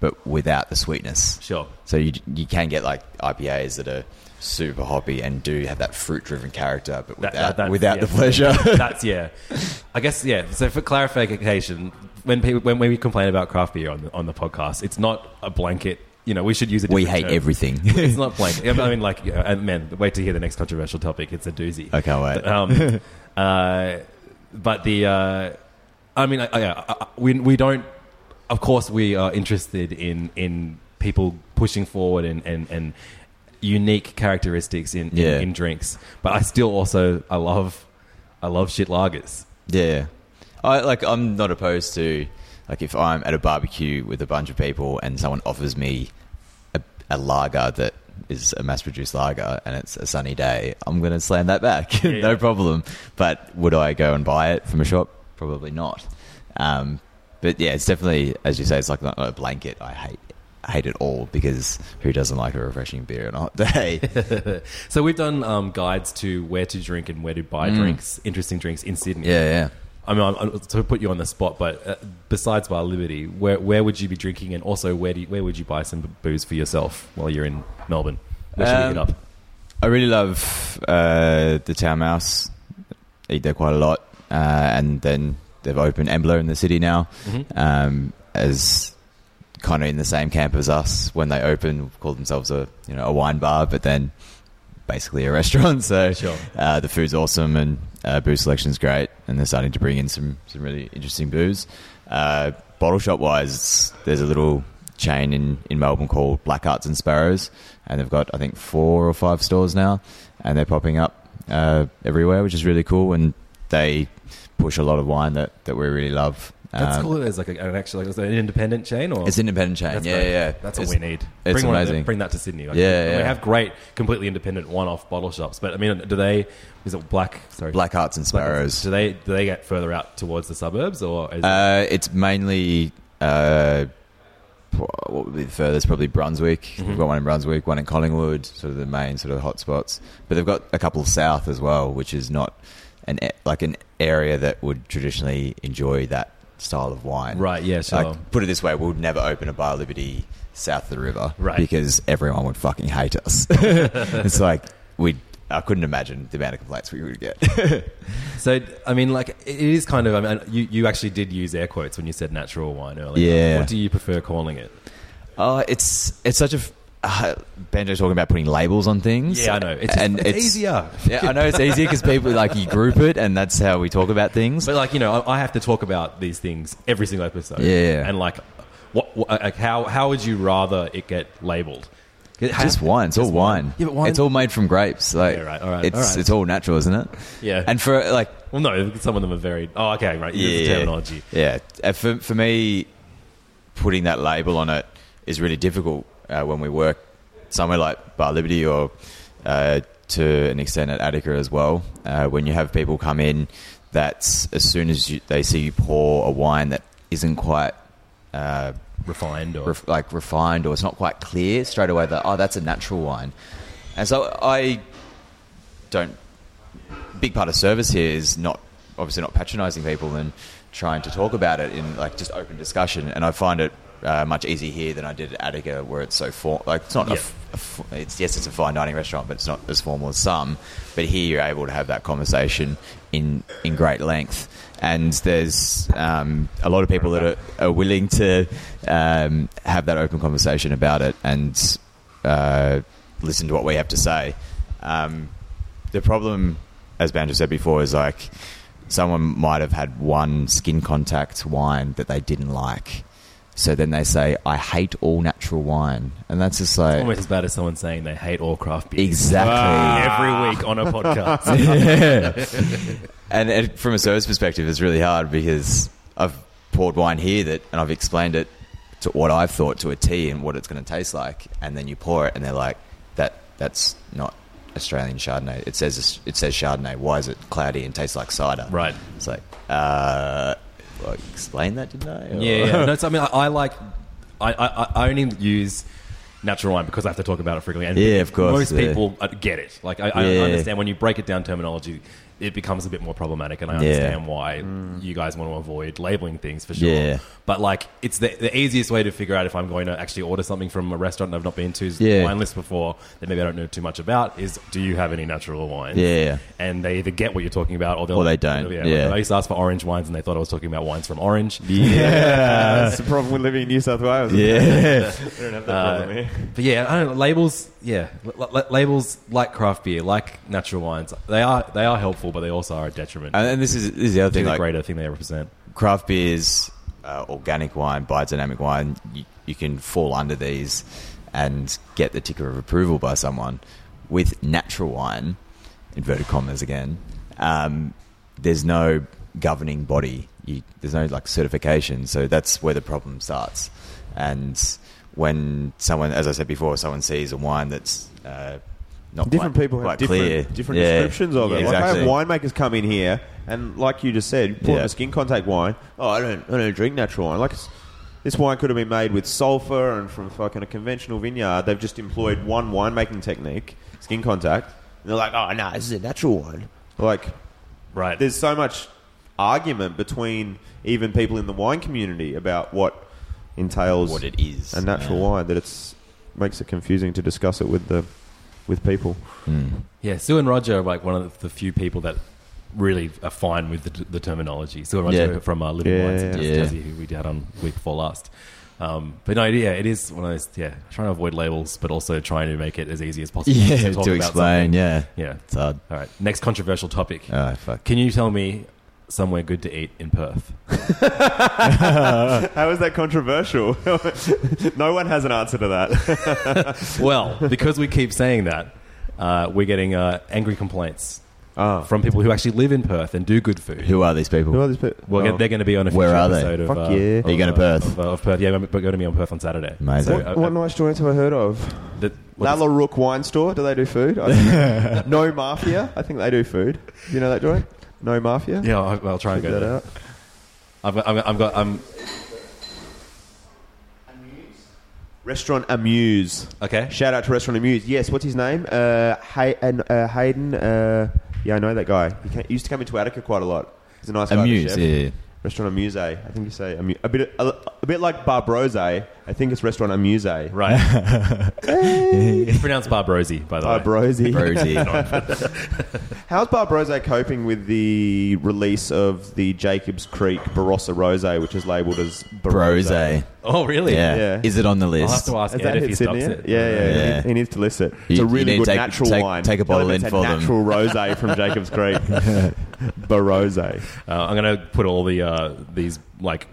but without the sweetness. Sure. So you you can get like IPAs that are super hoppy and do have that fruit driven character, but without that- that- without yeah. the pleasure. That's yeah. I guess yeah. So for clarification, when people when we complain about craft beer on the, on the podcast, it's not a blanket. You know, we should use a. we hate term. everything. It's not blanket. I mean, like, yeah, man, wait to hear the next controversial topic. It's a doozy. Can't wait. But, um, uh, but the, uh, I mean, I, we we don't. Of course, we are interested in in people pushing forward and and and unique characteristics in, in Yeah. in drinks. But I still also I love I love shit lagers. Yeah, I like. I'm not opposed to like if I'm at a barbecue with a bunch of people and someone offers me a, a lager that is a mass-produced lager and it's a sunny day, I'm going to slam that back, no yeah. problem. But would I go and buy it from a shop? Probably not. Um, but yeah, it's definitely as you say, it's like not a blanket. I hate. I hate it all because who doesn't like a refreshing beer on a hot day? So we've done um, guides to where to drink and where to buy drinks, interesting drinks in Sydney. Mm. yeah, yeah. I mean, I'm, I'm, to put you on the spot, but uh, besides Bar Liberty, where where would you be drinking, and also where do you, where would you buy some booze for yourself while you're in Melbourne? Where should we hit Um, up? I really love uh, the Town Mouse. Eat there quite a lot, uh, and then they've opened Embla in the city now, Mm-hmm. um, as kind of in the same camp as us. When they opened, called themselves a you know a wine bar, but then basically a restaurant. So Sure. uh, the food's awesome and uh, booze is great, and they're starting to bring in some some really interesting booze. Uh, bottle shop wise, there's a little chain in, in Melbourne called Black Hearts and Sparrows, and they've got I think four or five stores now, and they're popping up uh, everywhere, which is really cool. And they push a lot of wine that, that we really love. That's Um, cool. There's like a, an actually like, an independent chain, or It's an independent chain. That's yeah, great. yeah. That's It's- what we need. It's bring amazing. them- bring that to Sydney. Like, Yeah, we, we have great, completely independent one-off bottle shops. But I mean, do they? Is it black? Sorry, Black Hearts and Sparrows. Do they? Do they get further out towards the suburbs, or it, Uh, it's mainly uh, what would be the furthest? Probably Brunswick. Mm-hmm. We've got one in Brunswick, one in Collingwood, sort of the main sort of hotspots. But they've got a couple south as well, which is not an like an area that would traditionally enjoy that style of wine. Right, yeah, so- Like, put it this way, we would never open a Bar Liberty south of the river, Right. Because everyone would fucking hate us. it's like we. I couldn't imagine the amount of complaints we would get. So, I mean, like, it is kind of. I mean, you, you actually did use air quotes when you said natural wine earlier. Yeah. What do you prefer calling it? Oh, it's it's such a. F- uh, Banjo's talking about putting labels on things. Yeah, I know. It's- and it's easier. Yeah, I know it's easier because people like you group it, and that's how we talk about things. But, like, you know, I I have to talk about these things every single episode. Yeah. And, like, what, what, like how, how would you rather it get labeled? It just wine. It's all just wine. Yeah, but wine. It's all made from grapes. Like, Yeah, right, all right, It's all right. it's all natural, isn't it? Yeah. And for like, Well, no, some of them are very. Oh, okay, right. Use the terminology. Yeah. Uh, For for me, putting that label on it is really difficult uh, when we work somewhere like Bar Liberty or uh, to an extent at Attica as well. Uh, when you have people come in, that's as soon as you, they see you pour a wine that isn't quite. Uh, Refined or. ref- like refined or it's not quite clear straight away that oh that's a natural wine and so i don't big part of service here is not obviously not patronizing people and trying to talk about it in like just open discussion and i find it uh, much easier here than i did at attica where it's so for like it's not a f- a f- it's yes it's a fine dining restaurant but it's not as formal as some but here you're able to have that conversation in in great length and there's um, a lot of people that are, are willing to um, have that open conversation about it and uh, listen to what we have to say. Um, the problem, as Banjo said before, is like someone might have had one skin contact wine that they didn't like. So then they say, I hate all natural wine. And that's just like. Almost as bad as someone saying they hate all craft beer. Exactly. Every week on a podcast. and, and from a service perspective, it's really hard because I've poured wine here that, and I've explained it to what I've thought to a T and what it's going to taste like, and then you pour it, and they're like, "That that's not Australian Chardonnay. It says it says Chardonnay. Why is it cloudy and tastes like cider?" Right. It's like, uh, well, I explained that, didn't I? Or- Yeah, yeah. No, so, I mean, I, I like. I, I, I only use natural wine because I have to talk about it frequently. And Yeah, of course, Most yeah. people uh, get it. Like, I, I understand when you break it down terminology, it becomes a bit more problematic, and I Yeah. understand why you guys want to avoid labeling things for sure. Yeah. But like, it's the, the easiest way to figure out if I'm going to actually order something from a restaurant I've not been to, Yeah. wine list before that maybe I don't know too much about. Is do you have any natural wines? Yeah. And they either get what you're talking about, or, they'll, Or they don't, Yeah. yeah. I used to ask for orange wines, and they thought I was talking about wines from Orange. Yeah, that's the problem with living in New South Wales. Yeah. we don't have that problem uh, here. But yeah, I don't know, labels. Yeah, L- l- labels like craft beer, like natural wines. They are they are helpful, but they also are a detriment And, and this is this is the other thing. the Like, greater thing they represent. craft beers, uh, organic wine, biodynamic wine, you, you can fall under these and get the ticker of approval by someone. With natural wine, inverted commas again, um, there's no governing body. You, there's no like certification, so that's where the problem starts. And when someone, as I said before, someone sees a wine that's uh, not Different quite, people have quite different, clear. different Yeah. descriptions of it. Yeah, Like I have winemakers come in here, and like you just said, pour Yeah. a skin contact wine. Oh, I don't, I don't drink natural wine. Like it's, this wine could have been made with sulfur and from fucking a conventional vineyard. They've just employed one winemaking technique, skin contact. And they're like, oh no, this is a natural wine. Like, Right. there's so much argument between even people in the wine community about what entails What it is. a natural Yeah. wine that it's makes it confusing to discuss it with the with people. Mm. Yeah, Sue and Roger are like one of the few people that really are fine with the, the terminology. Sue and Roger Yeah. from uh, Living Yeah, Wines in yeah. Yeah. Who we had on week before last. Um, but no, yeah, it is one of those. Yeah, trying to avoid labels, but also trying to make it as easy as possible. Yeah, talk to explain. something. Yeah, yeah. it's hard. All right, next controversial topic. Oh fuck. Can you tell me somewhere good to eat in Perth? How is that controversial? no one has an answer to that. well, because we keep saying that, uh, we're getting uh, angry complaints Ah. from people who actually live in Perth and do good food. Who are these people? Who are these people? Well, Oh. they're going to be on a future Where are they? episode of. Fuck uh, yeah. of, Are you going to Perth? Of, uh, of Perth, yeah, we're going to be on Perth on Saturday. Amazing. What, uh, what uh, nice joints have I heard of? the- Lalla Rookh Wine Store. Do they do food? I- no Mafia. I think they do food. You know that joint? No Mafia. yeah, I'll, I'll try and get that there. out. I've got, I've got, I've got, I'm, Restaurant Amuse. Okay. Shout out to Restaurant Amuse. Yes, what's his name? Uh, Hay- uh, Hayden. Uh, yeah, I know that guy. He, he used to come into Attica quite a lot. He's a nice guy. the Amuse, chef. yeah, yeah. Restaurant Amuse. I think you say amu- a bit a, a bit like Barbrose. I think it's Restaurant Amuse. Right. it's pronounced Barbrosi, by the way. Barbrose. Rosie. How's Barbrose coping with the release of the Jacobs Creek Barossa Rose, which is labelled as Brose. Barose? Oh, really? Yeah. Yeah. Is it on the list? I'll have list? to ask Has Ed that if hit he Sydney? stops yet? it. Yeah, yeah, Yeah. He, he needs to list it. You- It's a you really need to good take- natural take- wine. take a Tell him bottle it's in for them. natural rosé from Jacobs Creek. Barose. Uh, I'm going to put all the uh, these like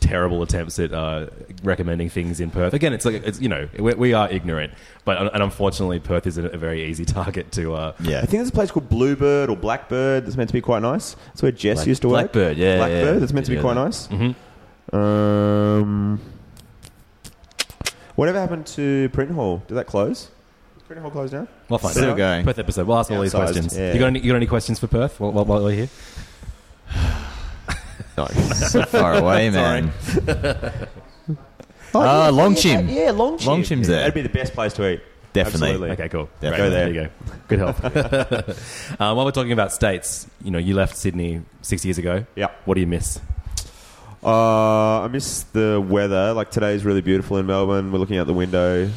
terrible attempts at uh, recommending things in Perth. Again, it's like it's you know we, we are ignorant, but and unfortunately Perth is a, a very easy target to. Uh, Yeah. I think there's a place called Bluebird or Blackbird that's meant to be quite nice. That's where Jess Black- used to work. Blackbird, yeah, Blackbird, yeah. that's meant to be Yeah, quite that- nice. Mhm. Um, whatever happened to Print Hall? Did that close? Did Print Hall close down? We'll find Still out. going. Perth episode. We'll ask all these Outsized, questions. yeah. You got any, you got any questions for Perth while, while, while we're here? No. so far away, man. Oh, Ah, yeah, Long Chim. Yeah, yeah, Long Chim. Longchim's there. That'd be the best place to eat. Definitely. Absolutely. Okay, cool. Definitely. Great. There you go. Good help. um, while we're talking about states, you know, you left Sydney six years ago. Yeah. What do you miss? Uh, I miss the weather. Like today's really beautiful in Melbourne. We're looking out the window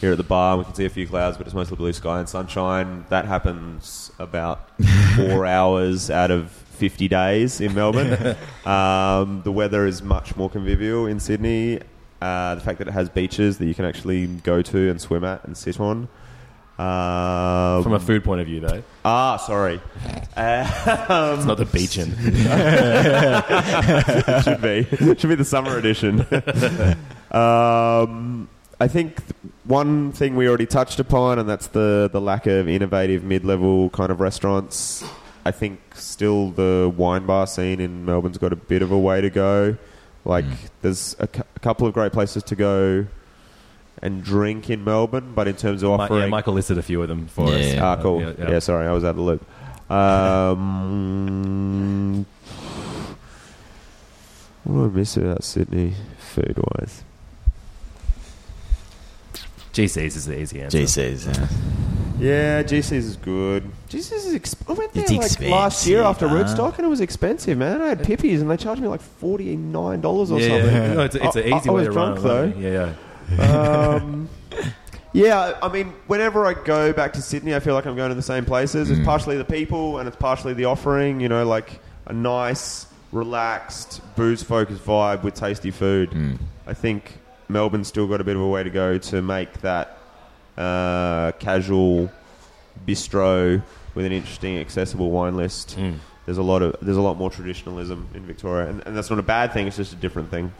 here at the bar. We can see a few clouds, but it's mostly blue sky and sunshine. That happens about four hours out of 50 days in Melbourne. um, the weather is much more convivial in Sydney. Uh, the fact that it has beaches that you can actually go to and swim at and sit on. Um, From a food point of view, though, ah, sorry. Uh, it's not the beach in. should be. should be the summer edition. um, I think th- one thing we already touched upon, and that's the, the lack of innovative mid level kind of restaurants. I think still the wine bar scene in Melbourne's got a bit of a way to go. Like, there's a, cou- a couple of great places to go and drink in Melbourne, but in terms of Mi- offering. yeah, Michael listed a few of them for us. Yeah. Ah, cool. yeah, Yeah, yeah. sorry, I was out of the loop. Um, what do I miss about Sydney, food wise? GCs is the easy answer. GCs. Yeah. Yeah, GC's is good. GC's is exp- I went there It's like last year after expensive. Rootstock and it was expensive, man. I had pipis and they charged me like forty nine dollars or Yeah, something. yeah. No, it's, it's an I- easy I, way was to drunk run. though. Yeah, yeah. um, yeah, I mean, whenever I go back to Sydney, I feel like I'm going to the same places. Mm. It's partially the people and it's partially the offering. You know, like a nice, relaxed, booze-focused vibe with tasty food. Mm. I think Melbourne's still got a bit of a way to go to make that uh, casual bistro with an interesting, accessible wine list. Mm. There's a lot of there's a lot more traditionalism in Victoria, and, and that's not a bad thing. It's just a different thing.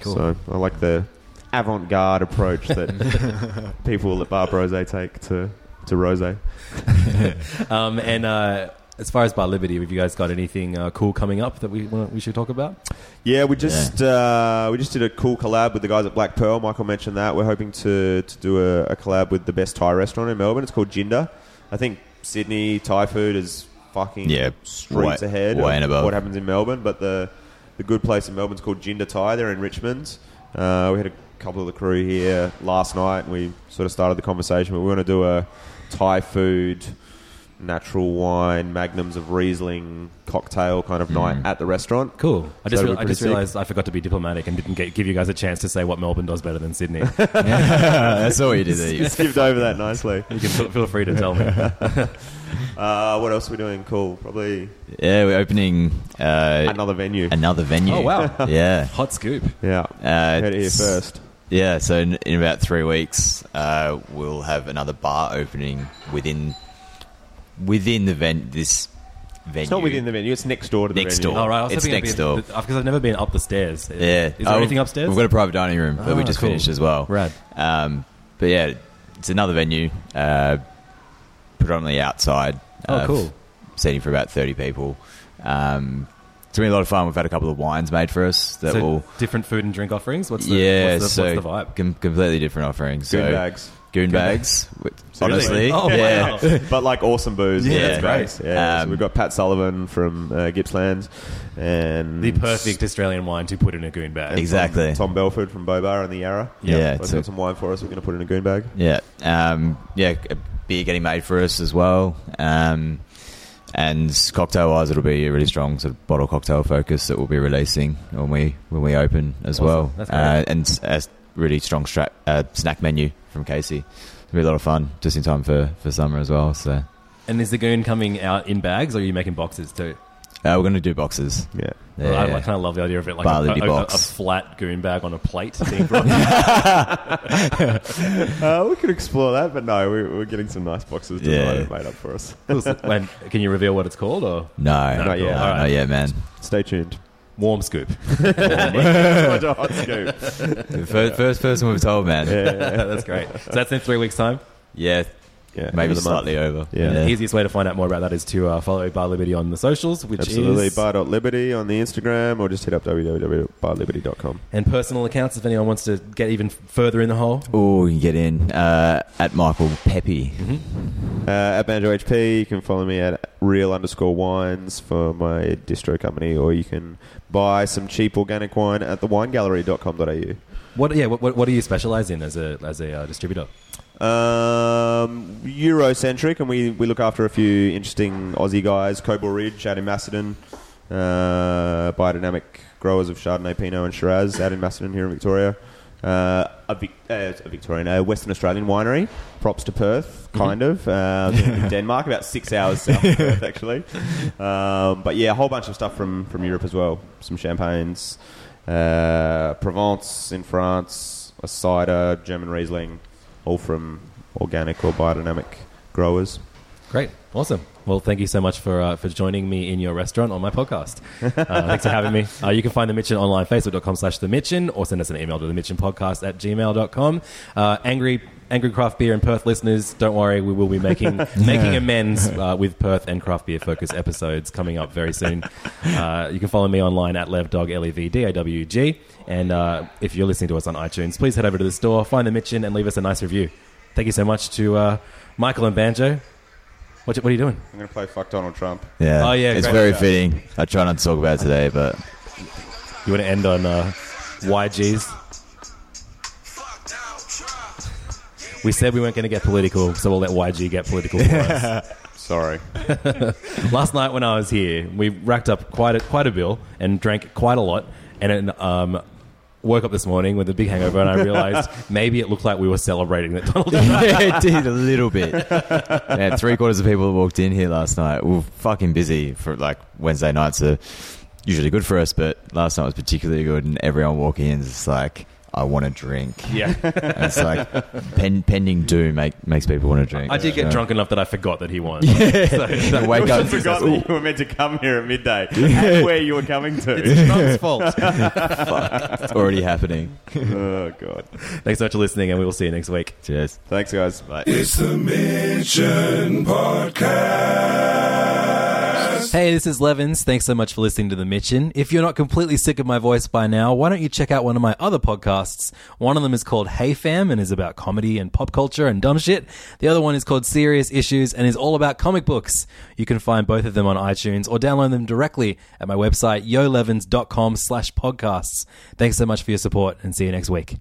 Cool. So I like the avant-garde approach that people at Bar Rose take to to rose. Um, and uh, as far as Bar Liberty, have you guys got anything uh, cool coming up that we we should talk about? Yeah, we just uh, we just did a cool collab with the guys at Black Pearl. Michael mentioned that we're hoping to to do a, a collab with the best Thai restaurant in Melbourne. It's called Jinda. I think Sydney Thai food is fucking Yeah, streets way- ahead way of above. what happens in Melbourne. But the the good place in Melbourne's called Jinda Thai. They're in Richmond. Uh, we had a couple of the crew here last night, and we sort of started the conversation. But we want to do a Thai food, natural wine, magnums of Riesling cocktail kind of night at the restaurant. Cool. I just So real- we're I just pretty sick. realized I forgot to be diplomatic and didn't get, give you guys a chance to say what Melbourne does better than Sydney. you That's all you did there. You- skipped over that nicely. You can feel, feel free to tell me. Uh, what else are we doing? Cool. Probably Yeah, we're opening uh, another venue. another venue. Oh, wow. Yeah. Hot scoop. yeah. Uh, Heard it here it's- first. Yeah, so in, in about three weeks, uh, we'll have another bar opening within within the ven- this venue. It's not within the venue. It's next door to the Next venue. door. Oh, right. I was It's hoping it'd next be- door. Because I've never been up the stairs. Yeah. Is there Oh, anything upstairs? We've got a private dining room that we Ah, just cool. finished as well. Rad. Um, but yeah, it's another venue, uh, predominantly outside. Oh, uh, cool. Seating for about thirty people. Um, it's been a lot of fun. We've had a couple of wines made for us that So will. different food and drink offerings? What's the, yeah, what's the, so what's the vibe? com- completely different offerings. Goon so bags. Goon bags. Honestly, Oh, yeah. wow. but like awesome booze. Yeah. that's great. Yeah, so Um, we've got Pat Sullivan from uh, Gippsland, and The perfect Australian wine to put in a goon bag. Exactly. Tom Belford from Bobar and the Yarra. Yeah, Both so- got some wine for us. We're going to put in a goon bag. Yeah, um, yeah, a beer getting made for us as well. Um, and cocktail wise, it'll be a really strong sort of bottle cocktail focus that we'll be releasing when we when we open as Awesome. well. That's great. Uh, and s- a really strong stra- uh, snack menu from Casey. It'll be a lot of fun, just in time for, for summer as well. So uh, And is the goon coming out in bags or are you making boxes too? we're going to do boxes. Yeah. Yeah. I, I kind of love the idea of it like Barley a, a, a, box. a flat goon bag on a plate being. Uh, we could explore that, but no, we, we're getting some nice boxes Yeah. yeah. made up for us. when, can you reveal what it's called or No, Not yet. No, All right. not yet, man. Stay tuned. Warm scoop? Hot scoop. First, first person we've told, man. Yeah, That's great. So that's in three weeks' time. Yeah, maybe end of the month. slightly over. Yeah. The easiest way to find out more about that is to uh, follow Bar Liberty on the socials, which Absolutely. is Bar.liberty on the Instagram or just hit up www.barliberty.com. and personal accounts if anyone wants to get even further in the hole. Oh, you can get in uh, at Michael Pepe. Uh, at Banjo HP, you can follow me at real underscore wines for my distro company, or you can buy some cheap organic wine at thewinegallery.com.au. What? Yeah. What, what, what do you specialize in as a as a uh, distributor? Um, Eurocentric, and we, we look after a few interesting Aussie guys. Cobaw Ridge out in Macedon, uh, biodynamic growers of Chardonnay, Pinot, and Shiraz out in Macedon here in Victoria. Uh, a, Vic- uh, a Victorian, a Western Australian winery. Props to Perth, kind of. Uh, Denmark, about six hours south of Perth, actually. Um, but yeah, a whole bunch of stuff from, from Europe as well. Some champagnes, uh, Provence in France, a cider, German Riesling, all from organic or biodynamic growers. Great, awesome. Well, thank you so much for uh, for joining me in your restaurant on my podcast. Uh, thanks for having me. Uh, you can find The Mitchen online, facebook.com slash The Mitchen, or send us an email to The Mitchen Podcast at gmail.com. Uh, angry, angry Craft Beer and Perth listeners, don't worry, we will be making making amends uh, with Perth and Craft Beer Focus episodes coming up very soon. Uh, you can follow me online at levdog, L-E-V-D-A-W-G. And uh, if you're listening to us on iTunes, please head over to the store, find The Mitchen, and leave us a nice review. Thank you so much to uh, Michael and Banjo. What, what are you doing? I'm going to play Fuck Donald Trump. Yeah. Oh, yeah, It's great. very fitting. I try not to talk about it today, but You want to end on uh, YGs? We said we weren't going to get political, so we'll let YG get political for us. Sorry. Last night when I was here, we racked up quite a, quite a bill and drank quite a lot, and then, um, woke up this morning with a big hangover, and I realized maybe it looked like we were celebrating that Donald Trump. yeah, it did a little bit. Yeah, three quarters of people that walked in here last night were fucking busy for like Wednesday nights are usually good for us, but last night was particularly good, and everyone walking in is just like, I want to drink. Yeah, And it's like pen, pending doom make, makes people want to drink. I did get So- drunk enough that I forgot that he won. You wake I up. forgot that you were meant to come here at midday. and where you were coming to. It's Trump's fault. It's already happening. oh, God. Thanks so much for listening, and we will see you next week. Cheers. Thanks, guys. Bye. It's the Mitchen Podcast. Hey, this is Levins. Thanks so much for listening to The Mitchen. If you're not completely sick of my voice by now, why don't you check out one of my other podcasts? One of them is called Hey Fam and is about comedy and pop culture and dumb shit. The other one is called Serious Issues and is all about comic books. You can find both of them on iTunes or download them directly at my website, yolevins.com slash podcasts. Thanks so much for your support and see you next week.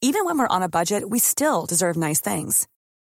Even when we're on a budget, we still deserve nice things.